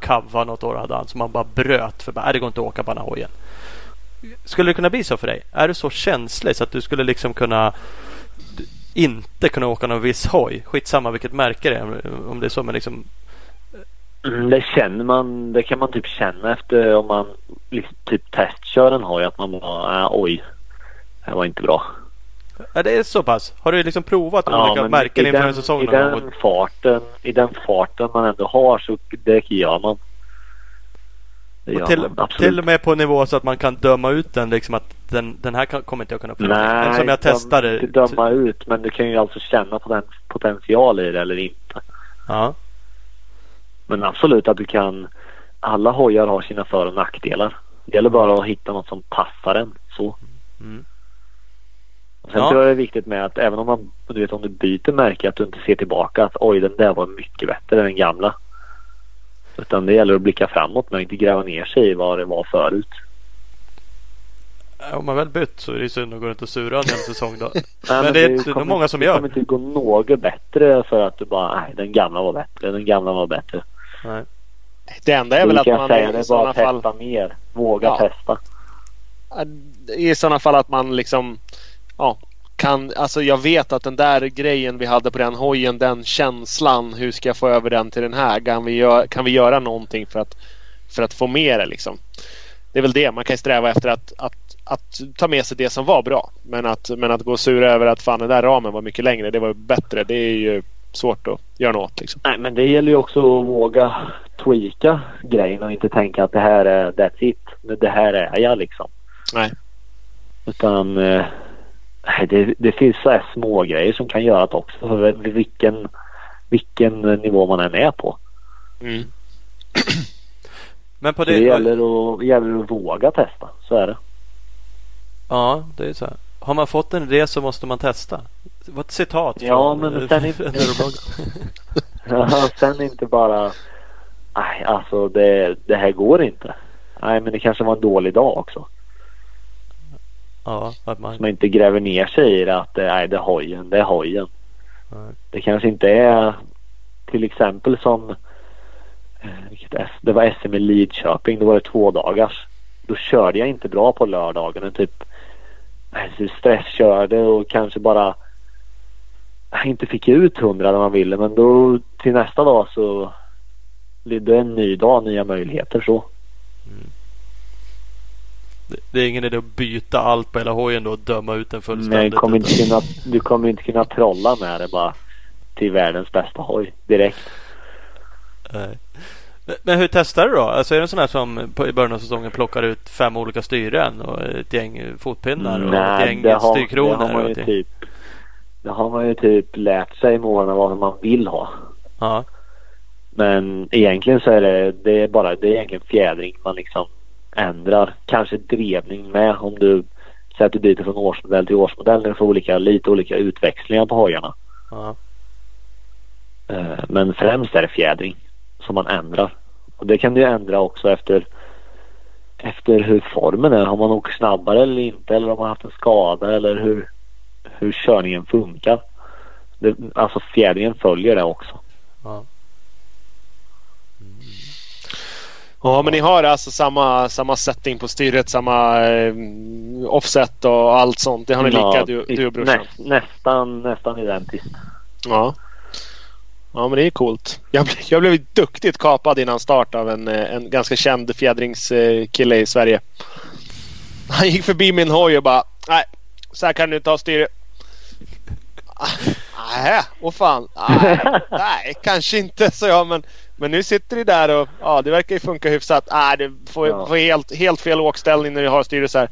Kava något år hade han som man bara bröt för bara, det går inte att åka på den här hojen. Skulle det kunna bli så för dig? Är du så känslig så att du skulle liksom kunna inte kunna åka någon viss hoj? Skitsamma vilket märke det är om det är så men liksom mm, det känner man, det kan man typ känna efter om man liksom typ testkör en hoj att man bara, äh, oj, det var inte bra. Är det så pass? Har du liksom provat ja, olika märken inför en säsong? I den, farten, I den farten man ändå har så det gör man. Och till, till och med på nivå så att man kan döma ut den liksom att den, den här kan, kommer inte jag kunna få. Nej, som jag testade. Inte döma ut men du kan ju alltså känna på den potential i det eller inte. Ja. Men absolut att du kan. Alla hojar har sina för och nackdelar. Det gäller bara att hitta något som passar en så. Mm. Sen ja. tror jag det är viktigt med att även om man, du vet om du byter märke att du inte ser tillbaka att oj den där var mycket bättre än den gamla. Utan det gäller att blicka framåt men inte gräva ner sig i vad det var förut. Om man väl bytt så är det synd att gå runt och sura en säsong då. nej, men, men det, är nog många som gör. Det kommer inte gå något bättre för att du bara, nej den gamla var bättre, den gamla var bättre. Nej. Det enda är väl att man säga, i sådana fall... testa mer. Våga ja. testa. I sådana fall att man liksom ja, kan, alltså jag vet att den där grejen vi hade på den hojen, den känslan, hur ska jag få över den till den här? Kan vi, gör, kan vi göra någonting för att, för att få med det liksom? Det är väl det, man kan sträva efter att, att, att ta med sig det som var bra. Men att, men att gå sura över att fan den där ramen var mycket längre, det var bättre. Det är ju svårt att göra något. Liksom. Nej men det gäller ju också att våga tweaka grejen och inte tänka att det här är that's it. Det här är jag liksom. Nej. Utan eh, det, det finns så här små grejer som kan göra det också. För vilken, vilken nivå man än är på. Mm. Men på det, det gäller, att, gäller att våga testa. Så är det. Ja, det är så här. Har man fått en idé så måste man testa. Det var ett citat. Ja, från, men sen inte... ja, sen inte bara... Nej, alltså det, det här går inte. Nej, men det kanske var en dålig dag också. Ja, att man... Så man inte gräver ner sig i det att nej, det är hojen, det är hojen. Nej. Det kanske inte är till exempel som eh, det var SM i Lidköping. Då var det två dagars. Då körde jag inte bra på lördagen. Typ stresskörde och kanske bara inte fick ut hundra när man ville. Men då till nästa dag så det en ny dag, nya möjligheter så. Mm. Det är ingen idé att byta allt på hela hojen då och döma ut den fullständigt. Nej, kommer inte kunna, du kommer inte kunna trolla med det bara till världens bästa hoj direkt. Nej. Men hur testar du då? Alltså är det en sån här som i början av säsongen plockar ut fem olika styren och ett gäng fotpinnar och Nej, ett gäng styrkronor? det har man ju typ Det har man ju typ lärt sig med åren vad man vill ha. Ja. Men egentligen så är det, det är bara det är egentligen fjädring man liksom ändrar. Kanske drevning med om du säger att du byter från årsmodell till årsmodell när du får olika, lite olika utväxlingar på hojarna. ja. Eh, Men främst är det fjädring som man ändrar. Och det kan du ändra också efter efter hur formen är. Har man åkt snabbare eller inte eller om man haft en skada eller hur, hur körningen funkar. Det, alltså fjädringen följer det också. ja. Ja, men ni har alltså samma, samma setting på styret, samma eh, offset och allt sånt. Det har ni lika du, du och brorsan? näst, nästan, nästan identiskt. Ja. Ja, men det är coolt. Jag, blev- jag blev duktigt kapad innan start av en, eh, en ganska känd fjädringskille i Sverige. Han gick förbi min hoj och bara Nej, så här kan du inte ha styre. Nej, åh fan. Nej, kanske inte, så jag. Men, men nu sitter du där och ja, det verkar ju funka hyfsat. Nej, det får, Ja. får helt, helt fel åkställning när du har styre så här.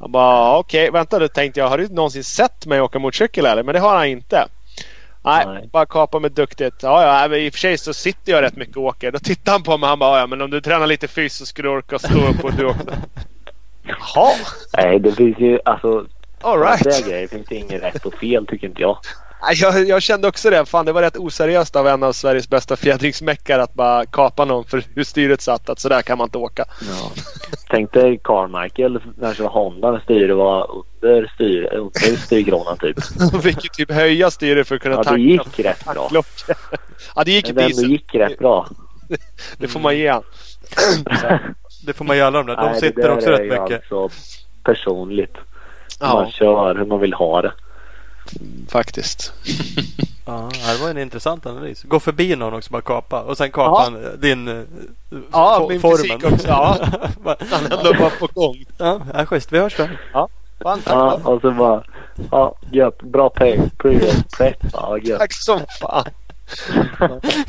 Jag bara okej, vänta då tänkte jag. Har du någonsin sett mig åka motorcykel eller? Men det har han inte. Nej, Nej. bara kapa med duktigt. Ja, ja, i och för sig så sitter jag rätt mycket och åker. Då tittar han på mig och han bara ja, men om du tränar lite fys så skulle du orka stå upp och du också. Jaha, Nej, det finns ju alltså. All Right. Det grejer finns det inget rätt och fel tycker inte jag. Jag, jag kände också det. Fan, det var rätt oseriöst av en av Sveriges bästa fjädringsmäckare att bara kapa någon för hur styret satt. Att sådär kan man inte åka. Ja. Tänk dig Carmichael när det var Honda när styret var under, styr, under styrkronan typ. De fick ju typ höja styret för att kunna Ja, det tanka. gick rätt bra. ja, det gick Men det gick rätt bra. Det får man ge han. Det får man ge alla de där. De Nej, det sitter också är rätt ju mycket. Alltså personligt. Hur Ja, man kör, hur man vill ha det. faktiskt. Ja, det var en intressant analys. Gå förbi någon också bara kapa och sen kapa Ja. han din eh, Ja, fo- min formen. fysik också, ja. Bara, Han ändå var på gång. ja, ja, schysst. Vi hörs då. Fan, tack, Ja, och så bara, ja, gött, bra pay, pre prep, ja gött. tack som fan.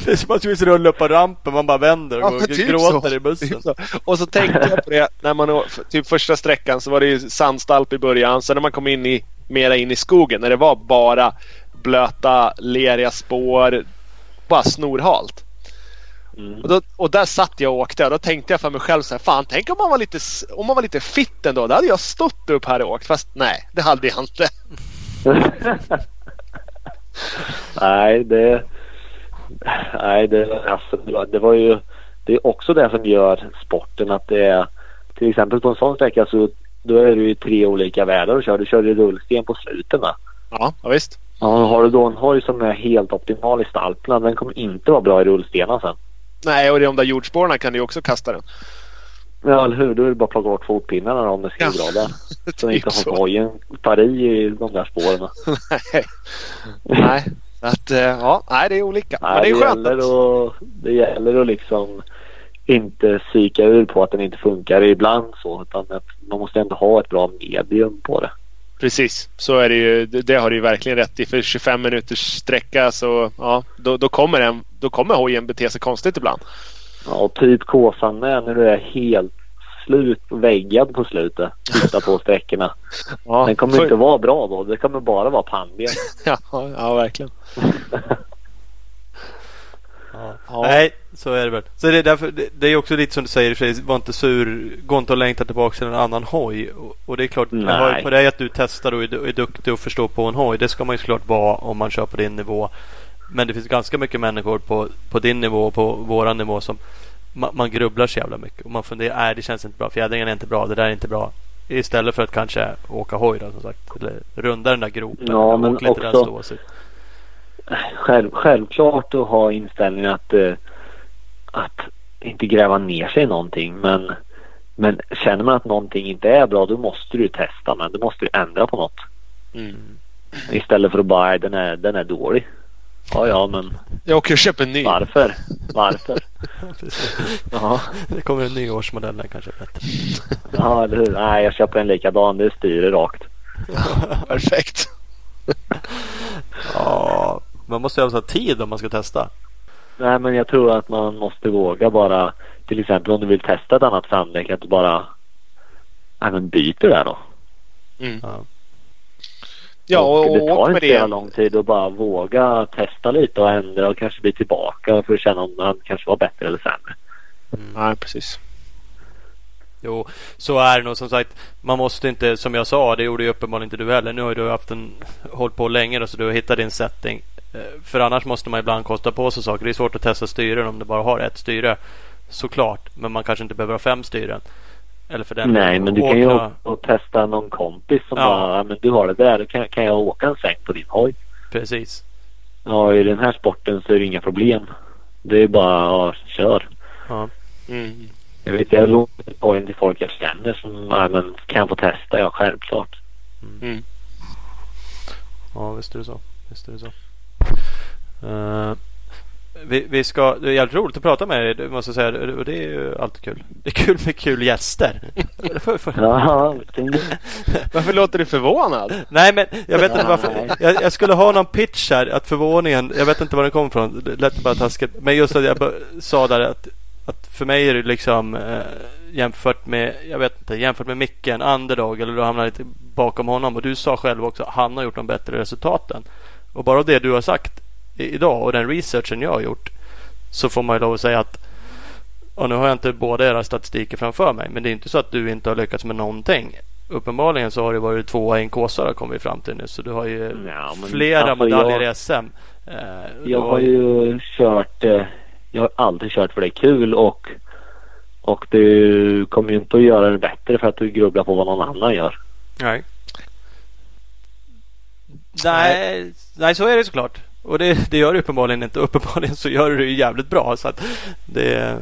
Det är som att vi ska rulla upp på rampen. Man bara vänder och Ja, går typ gråter så. i bussen. Typ så. Och så tänkte jag på det när man typ första sträckan så var det ju sandstalp i början. Sen när man kom in i mera in i skogen när det var bara blöta, leriga spår. Bara snorhalt. Mm. Och, då, och där satt jag och åkte och då tänkte jag för mig själv så här, fan tänk om man var lite, om man var lite fit ändå. Då hade jag stått upp här och åkt. Fast nej, det hade jag inte. nej, det... Nej, det, alltså, det, var, ju... Det är också det som gör sporten att det är... Till exempel på en sån sträcka så då är det ju tre olika väder och kör. Du kör i rullsten på slutet va? Ja, ja visst. Ja, har du då en hoj som är helt optimal i stalperna, den kommer inte vara bra i rullstenen sen. Nej, och de där jordspåren kan du ju också kasta den. Ja, eller hur? Då är det bara att plocka bort fotpinnarna om det ska Ja. bra där. Så Typ inte hojen tar i i de där spåren. Nej. Nej. Så Att, eh, ja, nej, det är olika. Men Nej, det är det, skönt. gäller Att, det gäller att liksom inte psyka ur på att den inte funkar ibland så. Utan att man måste ändå ha ett bra medium på det. precis, så är det ju. Det, det har du ju verkligen rätt i. För 25 minuters sträcka så ja, då, då kommer en, då kommer hojen bete sig konstigt ibland. Ja, och typ Kåsan med när du är helt slut väggad på slutet. Titta på sträckorna. Ja, Den kommer för- inte vara bra då. Det kommer bara vara pannben. Ja, ja, verkligen. Ja. Ja. Nej, så är det väl. Så det är, därför, det, det är också lite som du säger, sig, var inte sur, gå inte och längta tillbaka till en annan hoj. Och, och det är klart, Nej. på dig att du testar och är, är duktig och förstår på en hoj. Det ska man ju såklart vara om man kör på din nivå. Men det finns ganska mycket människor på, på din nivå och på våran nivå som man, man grubblar så jävla mycket. Och man funderar, nej det känns inte bra, fjädringen är inte bra, det där är inte bra. Istället för att kanske åka hoj då som sagt. Eller runda den där gropen. Ja, men där också- ståsigt. Själv, självklart att ha inställningen att, eh, att inte gräva ner sig i någonting. Men, men känner man att någonting inte är bra då måste du testa. Men du måste du ändra på något. Mm. Istället för att bara, "Nej, den är, den är dålig. Ja, ja, men Jag åker och köper en ny. varför? Varför? Ja, Det kommer en ny årsmodell där kanske. Bättre. ja eller hur? Nej, jag köper en likadan. Det styr rakt. Perfekt. Ja, man måste ju ha tid om man ska testa. Nej men jag tror att man måste våga bara till exempel om du vill testa ett annat framdäck att du bara men byter det då. Mm. Ja. Ja, och, och det tar inte så lång tid att bara våga testa lite och ändra och kanske bli tillbaka för att känna om han kanske var bättre eller sämre. Nej, precis. Jo, så är det nog. Som sagt, man måste inte, som jag sa, det gjorde ju uppenbarligen inte du heller. Nu har du haft en, hållit på länge då, så du har hittat din setting. Eh, För annars måste man ibland kosta på sig saker. Det är svårt att testa styren om du bara har ett styre. Såklart, men man kanske inte behöver ha fem styren. Eller för den Nej men du kan ju åkna- och testa någon kompis som Ja. bara, men du har det där, kan, kan jag åka en sväng på din hoj. Precis. Ja i den här sporten så är det inga problem. Det är bara, ja, kör. Ja. Mm. Jag vet jag låter hojen till folk jag känner som, ja men kan jag få testa? Ja självklart. Mm. Ja, visst är det så. Visst är det så. Eh, vi, vi ska, det är jävligt roligt att prata med dig, det måste jag säga. Och det är ju alltid kul. Det är kul med kul gäster. Ja, Varför låter du förvånad? Nej men jag vet inte varför. Jag, jag skulle ha någon pitch här. Att förvåningen. Jag vet inte var den kom ifrån. Det lät bara taskigt. Men just att jag sa där att, att för mig är det liksom eh, jämfört med. Jag vet inte. Jämfört med Micke. En underdog. Eller du hamnar lite bakom honom. Och du sa själv också. Han har gjort de bättre resultaten. Och bara det du har sagt idag. Och den researchen jag har gjort. Så får man ju lov att säga att. Och nu har jag inte båda era statistiker framför mig. Men det är inte så att du inte har lyckats med någonting. Uppenbarligen så har det varit tvåa i en Kåsare kom vi fram till nu. Så du har ju Ja, men flera alltså, medaljer jag- i SM. Eh, du Jag har ju kört, eh, jag har alltid kört för det är kul och, och du kommer ju inte att göra det bättre för att du grubblar på vad någon annan gör. Nej. Nej, nej, så är det såklart. Och det, det gör du uppenbarligen inte. Uppenbarligen så gör du det ju jävligt bra. Så att det,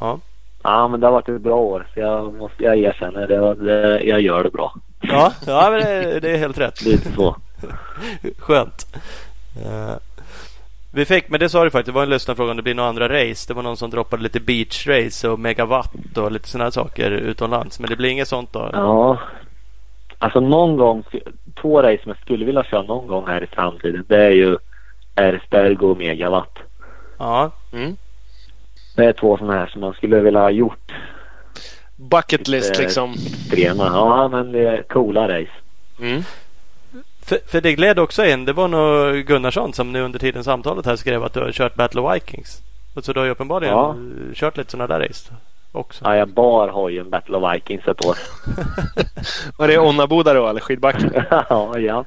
ja. Ja men det har varit ett bra år jag måste, jag erkänner det, det jag gör det bra. Ja, ja men det, det är helt rätt. Lite så. Skönt. Eh, vi fick, men det sa du faktiskt, det var en lyssnarfråga om det blir några andra race. Det var någon som droppade lite beach race och megawatt och lite sådana saker utomlands. Men det blir inget sånt då? Ja. Alltså någon gång, två race som jag skulle vilja köra någon gång här i framtiden det är ju Ersberg och Megawatt. Ja, Mm. Det är två sådana här som man skulle vilja ha gjort Bucket list Lite- liksom. extrema. Ja men det är coola race. Mm. För, för det gled också in. Det var nog Gunnarsson som nu under tiden samtalet här skrev att du har kört Battle of Vikings. Och Så du har ju uppenbarligen Ja. kört lite sådana där race också. Ja jag bar hojen Battle of Vikings ett år. Var det Onnaboda då eller skidbacken? ja, ja.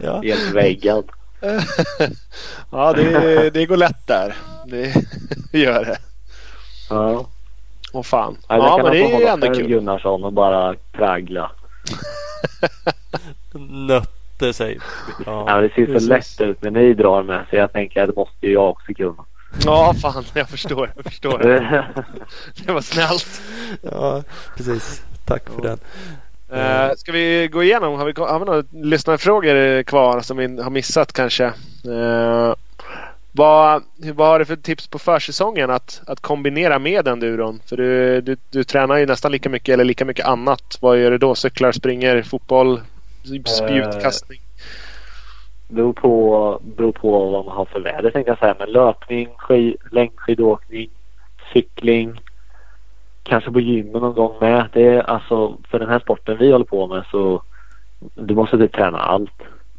Ja. Helt väggad. ja, det, det går lätt där. Det gör det. Ja. Åh fan. Ja, Ja, men det är ändå kul. Gunnarsson och bara traggla. Nötte sig. Ja, Ja. det ser så precis. lätt ut när ni drar med så jag tänker att det måste ju jag också kunna. Ja, fan. Jag förstår. Jag förstår. Det var snällt. ja, precis. Tack för den. Uh, ska vi gå igenom? Har vi, har vi några lyssnarfrågor kvar som vi har missat kanske? Uh, vad, vad har du för tips på försäsongen att, att kombinera med enduron? För du, du, du tränar ju nästan lika mycket eller lika mycket annat. Vad gör du då? Cyklar, springer, fotboll, spjutkastning? beror, på, beror på vad man har för väder tänkte jag säga. Men löpning, skid, längdskidåkning, cykling. Kanske på gymmet någon gång med. Det är alltså för den här sporten vi håller på med så du måste typ träna allt.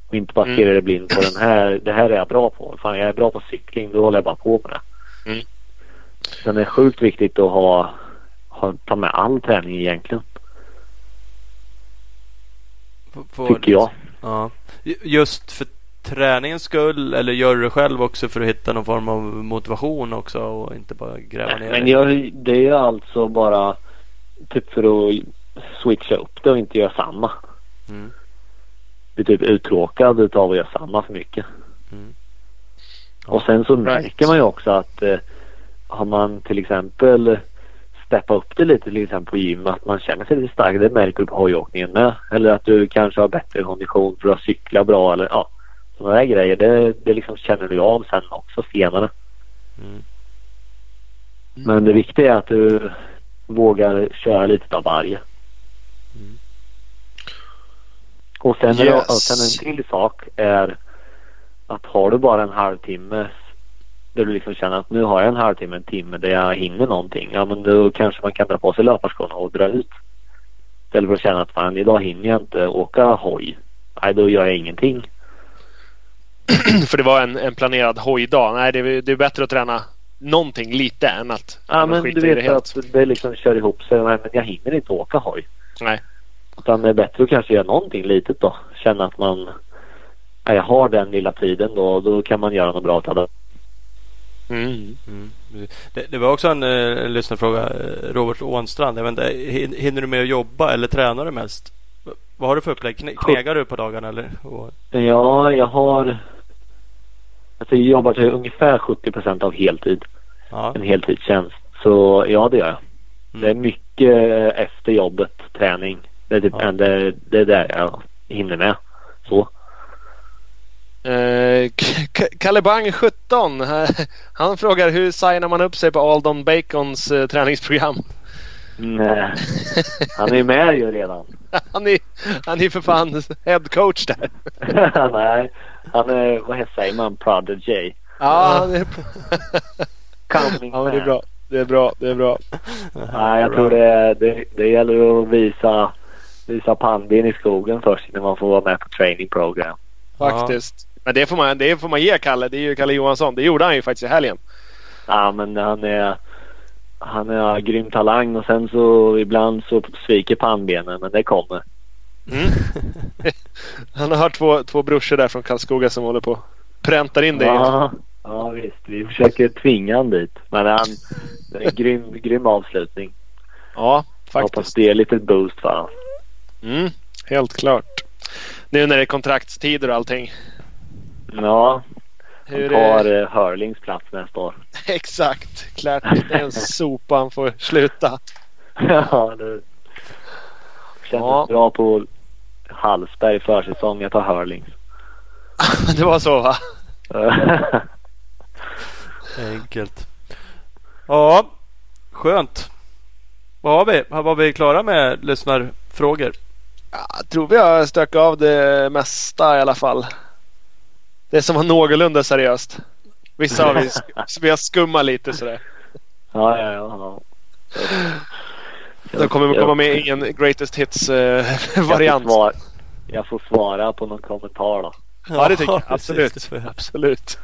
Och inte bara Mm. stirra dig blind på den här. Det här är jag bra på. Fan jag är bra på cykling. Då håller jag bara på med det. Mm. Sen är det sjukt viktigt att ha, ha ta med all träning egentligen. F- får- Tycker jag. Ja. Ju- Just för träningens skull eller gör du det själv också för att hitta någon form av motivation också och inte bara gräva ner Men jag, det är alltså bara typ för att switcha upp det och inte göra samma. Mm. Bli typ uttråkad utav att göra samma för mycket. Mm. Och sen så Right. märker man ju också att eh, har man till exempel steppat upp det lite till exempel på gym att man känner sig lite stark. Det märker du på hojåkningen med. Eller att du kanske har bättre kondition för att cykla bra eller ja. Sådana där grejer. Det, det liksom känner du av sen också senare. Mm. Men det viktiga är att du vågar köra lite av varje. Mm. Och sen, är det, Yes. och sen en till sak är att har du bara en halvtimmes där du liksom känner att nu har jag en halvtimme, en timme där jag hinner någonting. Ja men då kanske man kan dra på sig löparskorna och dra ut. Istället för att känna att fan idag hinner jag inte åka hoj. Nej då gör jag ingenting. För det var en, en planerad hojdag. Nej, det är, det är bättre att träna någonting lite än att Ja men skita du i vet det helt. att det liksom kör ihop sig. Nej men jag hinner inte åka hoj. Nej. Utan det är bättre att kanske göra någonting litet då. Känna att man ja, jag har den lilla tiden då. Då kan man göra något bra av det. Mm. Mm. Det, det var också en, eh, lyssnarfråga. Robert Ånstrand. Jag vet inte, hin- hinner du med att jobba eller tränar du mest? Vad har du för upplägg? Kne, knegar du på dagarna eller? Ja, jag har... Alltså jag jobbar till ungefär 70 procent av heltid. ja. En heltidstjänst. Så ja, det gör jag. Mm. Det är mycket efter jobbet, träning. Det är, typ, Ja. det, det är där jag hinner med. Så. Eh, K- Kalle Bang 17. eh, Han frågar hur signar man upp sig på Aldon Bacons eh, träningsprogram? Nej, han är med ju redan. Han är, han är för fan head coach där. Nej, han är, vad säger man, prodigy. Ja, han är, Coming ja det är bra. Det är bra. Det är bra. Nej, jag tror det, det, det gäller att visa, visa pannben i skogen först innan man får vara med på training program. Faktiskt. Men det får, man, det får man ge Kalle. Det är ju Kalle Johansson. Det gjorde han ju faktiskt i helgen. Ja, men han är, han är grym talang och sen så ibland så sviker pannbenen, men det kommer. Mm. Han har två, två brorsor där från Karlskoga som håller på präntar in det. Ja, ja visst. Vi försöker tvinga han dit. Men han, det är en grym, grym avslutning. Ja, Hoppas faktiskt. det är lite boost för honom. Mm, helt klart. Nu när det är kontraktstider och allting. Ja, han Hur tar är... eh, Hurlings plats nästa år. Exakt. Klart. Det är en sopa han får sluta. ja, det kändes Ja. bra på Hallsberg försäsong. Jag tar Hurlings. Det var så va? Enkelt. Ja, skönt. Vad har vi? Var vi klara med lyssnarfrågor? Ja, Jag tror vi har stökat av det mesta i alla fall. Det som var någorlunda seriöst. Vissa har vi, vi har skummat lite sådär. ja, ja, ja. ja. Då kommer vi komma med i en greatest hits eh, Jag variant. får, svara, jag får svara på någon kommentar då. Ja det tycker jag. Absolut. Absolut.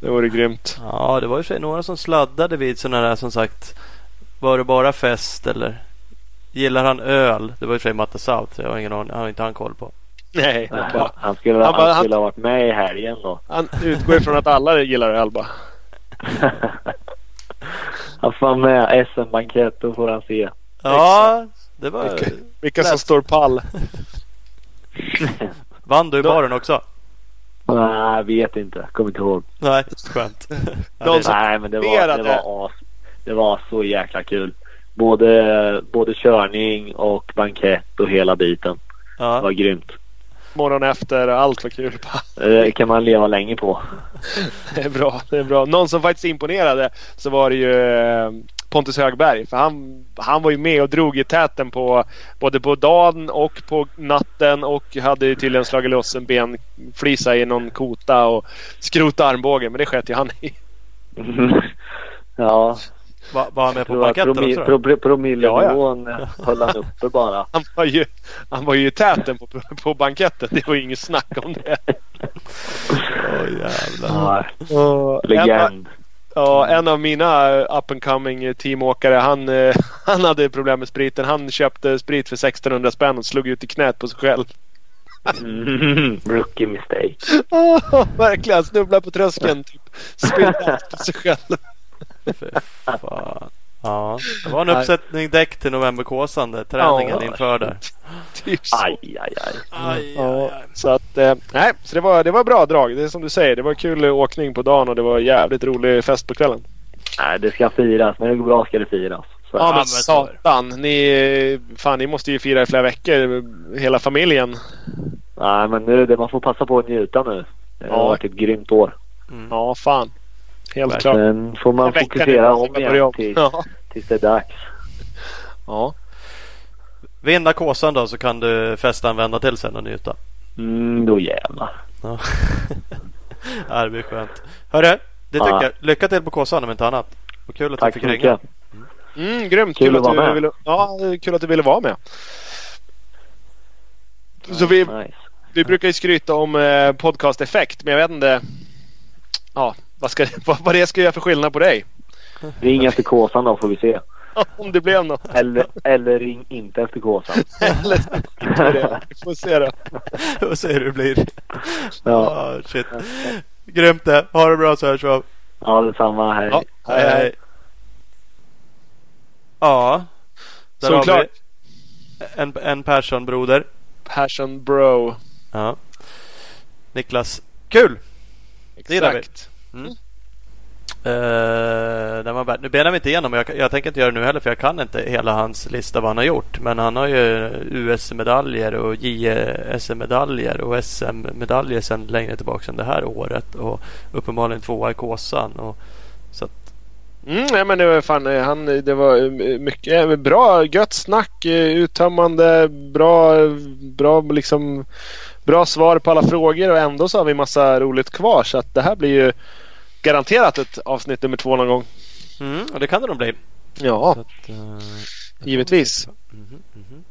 Det vore grymt. Ja, det var ju för sig några som sladdade vid sådana där som sagt. Var det bara fest eller? Gillar han öl? Det var ju för sig Matte South. Jag har ingen aning. Har inte han koll på. Nej, bara, Han skulle, Han han bara- skulle ha varit med i helgen då. han utgår ifrån att alla gillar öl bara. Han får med SM-bankett, då får han se. Ja, det var... Vilka, vilka som står pall. Vann du i baren också? Nej, jag vet inte. Kommer inte ihåg. Nej, skönt. Ja, De som- Nej, men det var, det var as. Det var så jäkla kul. Både, både körning och bankett och hela biten. Det var ja. grymt. Morgon efter, allt var kul. Det kan man leva länge på. Det är bra. Det är bra. Någon som faktiskt imponerade så var det ju eh, Pontus Högberg. För han, han var ju med och drog i täten på både på dagen och på natten och hade ju tydligen slagit loss en benflisa i någon kota och skrota armbågen. Men det sket ju han i. ja, Var, var han med på banketten promi- också? Då? pro- promillenivån höll han uppe bara. Han var ju, han var ju i täten på, på banketten. Det var ju inget snack om det. Åh jävlar. Ja, en, legend. ja, en av mina up and coming teamåkare han, eh, han hade problem med spriten. Han köpte sprit för 1600 spänn och slog ut i knät på sig själv. Mm, rookie mistake. Oh, verkligen, han snubblade på tröskeln. Typ. Spelade på sig själv. Fy fan. Ja, det var en uppsättning däck till novemberkåsan träningen Ja. inför där. Typ så. Aj, aj, aj. Aj, Ja, så att, eh, nej, så det var, det var bra drag. Det är som du säger. Det var kul åkning på dagen och det var jävligt rolig fest på kvällen. Nej, det ska firas. När det går bra ska det firas. Så. Ja, men satan. Ni, fan, ni måste ju fira i flera veckor. Hela familjen. Nej, men nu, det, man får passa på att njuta nu. Det har Ja. varit ett grymt år. Mm. Ja, fan. Helt klart. Sen får man fokusera om igen om. tills, Ja. tills det är dags. ja. Vinna kåsan då så kan du festa en vända till sen och njuta. Mm, då jävlar. Ja. ja, det blir skönt. Hörru, Det tycker jag. Lycka till på Kåsan om inte annat. Och kul att Tack du fick ringa. mycket. Mm, grymt. Kul Kul, att att, du ville, ja, kul att du ville vara med. Så vi, Nice. vi brukar ju skryta om eh, podcast-effekt, men jag vet inte ja, vad, ska, vad, vad det ska göra för skillnad på dig. Ring efter Kåsan då får vi se. Om det blev något. Eller, eller ring inte efter Kåsan. Eller det. Vi får se då. Vad säger du det blir? Ja, Ah, shit. Grymt det. Ha det bra så hörs vi ja detsamma. Hej. Ja, hej, hej. Ja. Där har Såklart. vi en, en Persson-broder. Passion bro. Ja. Niklas. Kul! gillar vi. Mm. Uh, den var värd. Nu benar vi inte igenom. Jag, jag tänker inte göra det nu heller för jag kan inte hela hans lista vad han har gjort. Men han har ju US-medaljer och JSM-medaljer och SM-medaljer sedan längre tillbaka än det här året. Och uppenbarligen tvåa i Kåsan. Och, så att, Mm, ja, men det var fan, eh, han, det var eh, mycket bra, gött snack, uttömmande, bra, bra liksom bra svar på alla frågor och ändå så har vi massa roligt kvar så att det här blir ju garanterat ett avsnitt nummer två någon gång. mm, och det kan det nog bli. Ja, Så att, eh, givetvis. Mhm, mhm.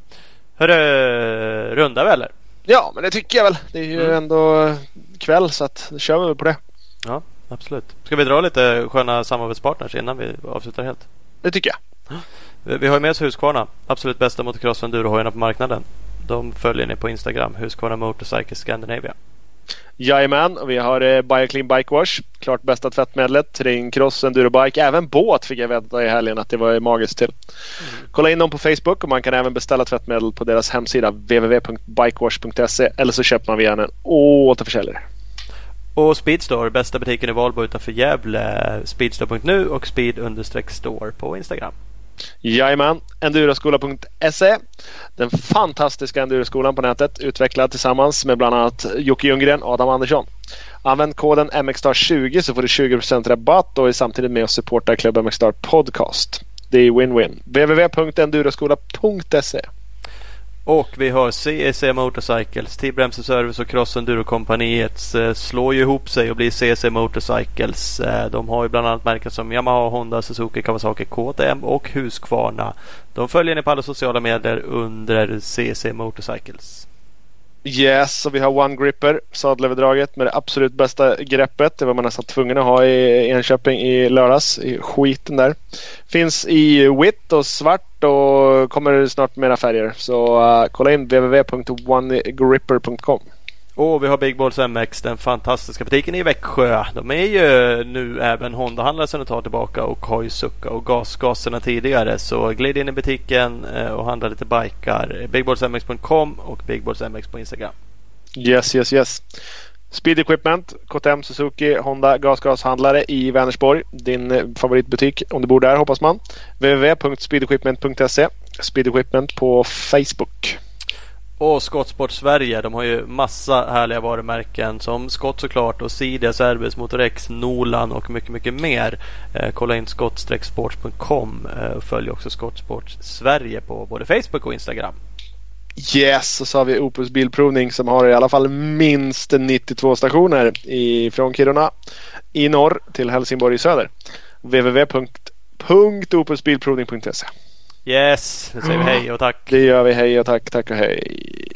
Hörru, rundar vi eller? Ja, men det tycker jag väl. Det är ju Mm. ändå kväll så att då kör vi väl på det. Ja, absolut. Ska vi dra lite sköna samarbetspartners innan vi avslutar helt? Det tycker jag. Vi vi har ju med oss Husqvarna. Absolut bästa motocross och endurohojarna på marknaden. De följer ni på Instagram. Husqvarna Motorcycle Scandinavia. Jajamän, vi har eh, Bioclean Bike Wash. Klart bästa tvättmedlet. Terrängcross, endurobike. Även båt fick jag veta i helgen att det var magiskt till. Kolla in dem på Facebook och man kan även beställa tvättmedel på deras hemsida www.bikewash.se eller så köper man via en återförsäljare. Och Speedstore, bästa butiken i Valbo utanför Gävle. Speedstore.nu och speed-store på Instagram. Jajamän, enduroskola.se. Den fantastiska enduroskolan på nätet utvecklad tillsammans med bland annat Jocke Ljunggren och Adam Andersson. Använd koden MXSTAR20 så får du 20% rabatt och är samtidigt med och supportar Club MXSTAR Podcast. Det är win-win. www.enduroskola.se och vi har CEC Motorcycles, Tibremse Service och Cross Enduro-kompaniet eh, slår ju ihop sig och blir CEC Motorcycles. Eh, de har ju bland annat märken som Yamaha, Honda, Suzuki, Kawasaki, KTM och Husqvarna. De följer ni på alla sociala medier under CEC Motorcycles. Yes, och vi har One Gripper, sadelöverdraget med det absolut bästa greppet. Det var man nästan tvungen att ha i Enköping i lördags, i skiten där. Finns i vitt och svart och kommer snart mera färger. Så uh, kolla in www.onegripper.com. Och vi har Big Balls MX, den fantastiska butiken i Växjö. De är ju nu även Honda-handlare sedan ett tag tillbaka och har ju Succa och gasgaserna tidigare. Så glid in i butiken eh, och handla lite bikar. Bigballsmx.com och Bigballsmx på Instagram. Yes, yes, yes. Speed Equipment, KTM, Suzuki, Honda, gasgashandlare i Vänersborg. Din eh, favoritbutik om du bor där hoppas man. www.speedequipment.se Speed Equipment på Facebook. Och Skottsport Sverige. De har ju massa härliga varumärken som Skott såklart och Sidia, Serbis, Motorex, Nolan och mycket, mycket mer. Eh, kolla in skott-sports.com eh, och följ också Skottsport Sverige på både Facebook och Instagram. Yes, och så har vi Opus Bilprovning som har i alla fall minst 92 stationer i, från Kiruna i norr till Helsingborg i söder. www.opusbilprovning.se Yes, nu säger vi hej och tack. Det gör vi. Hej och tack, tack och hej.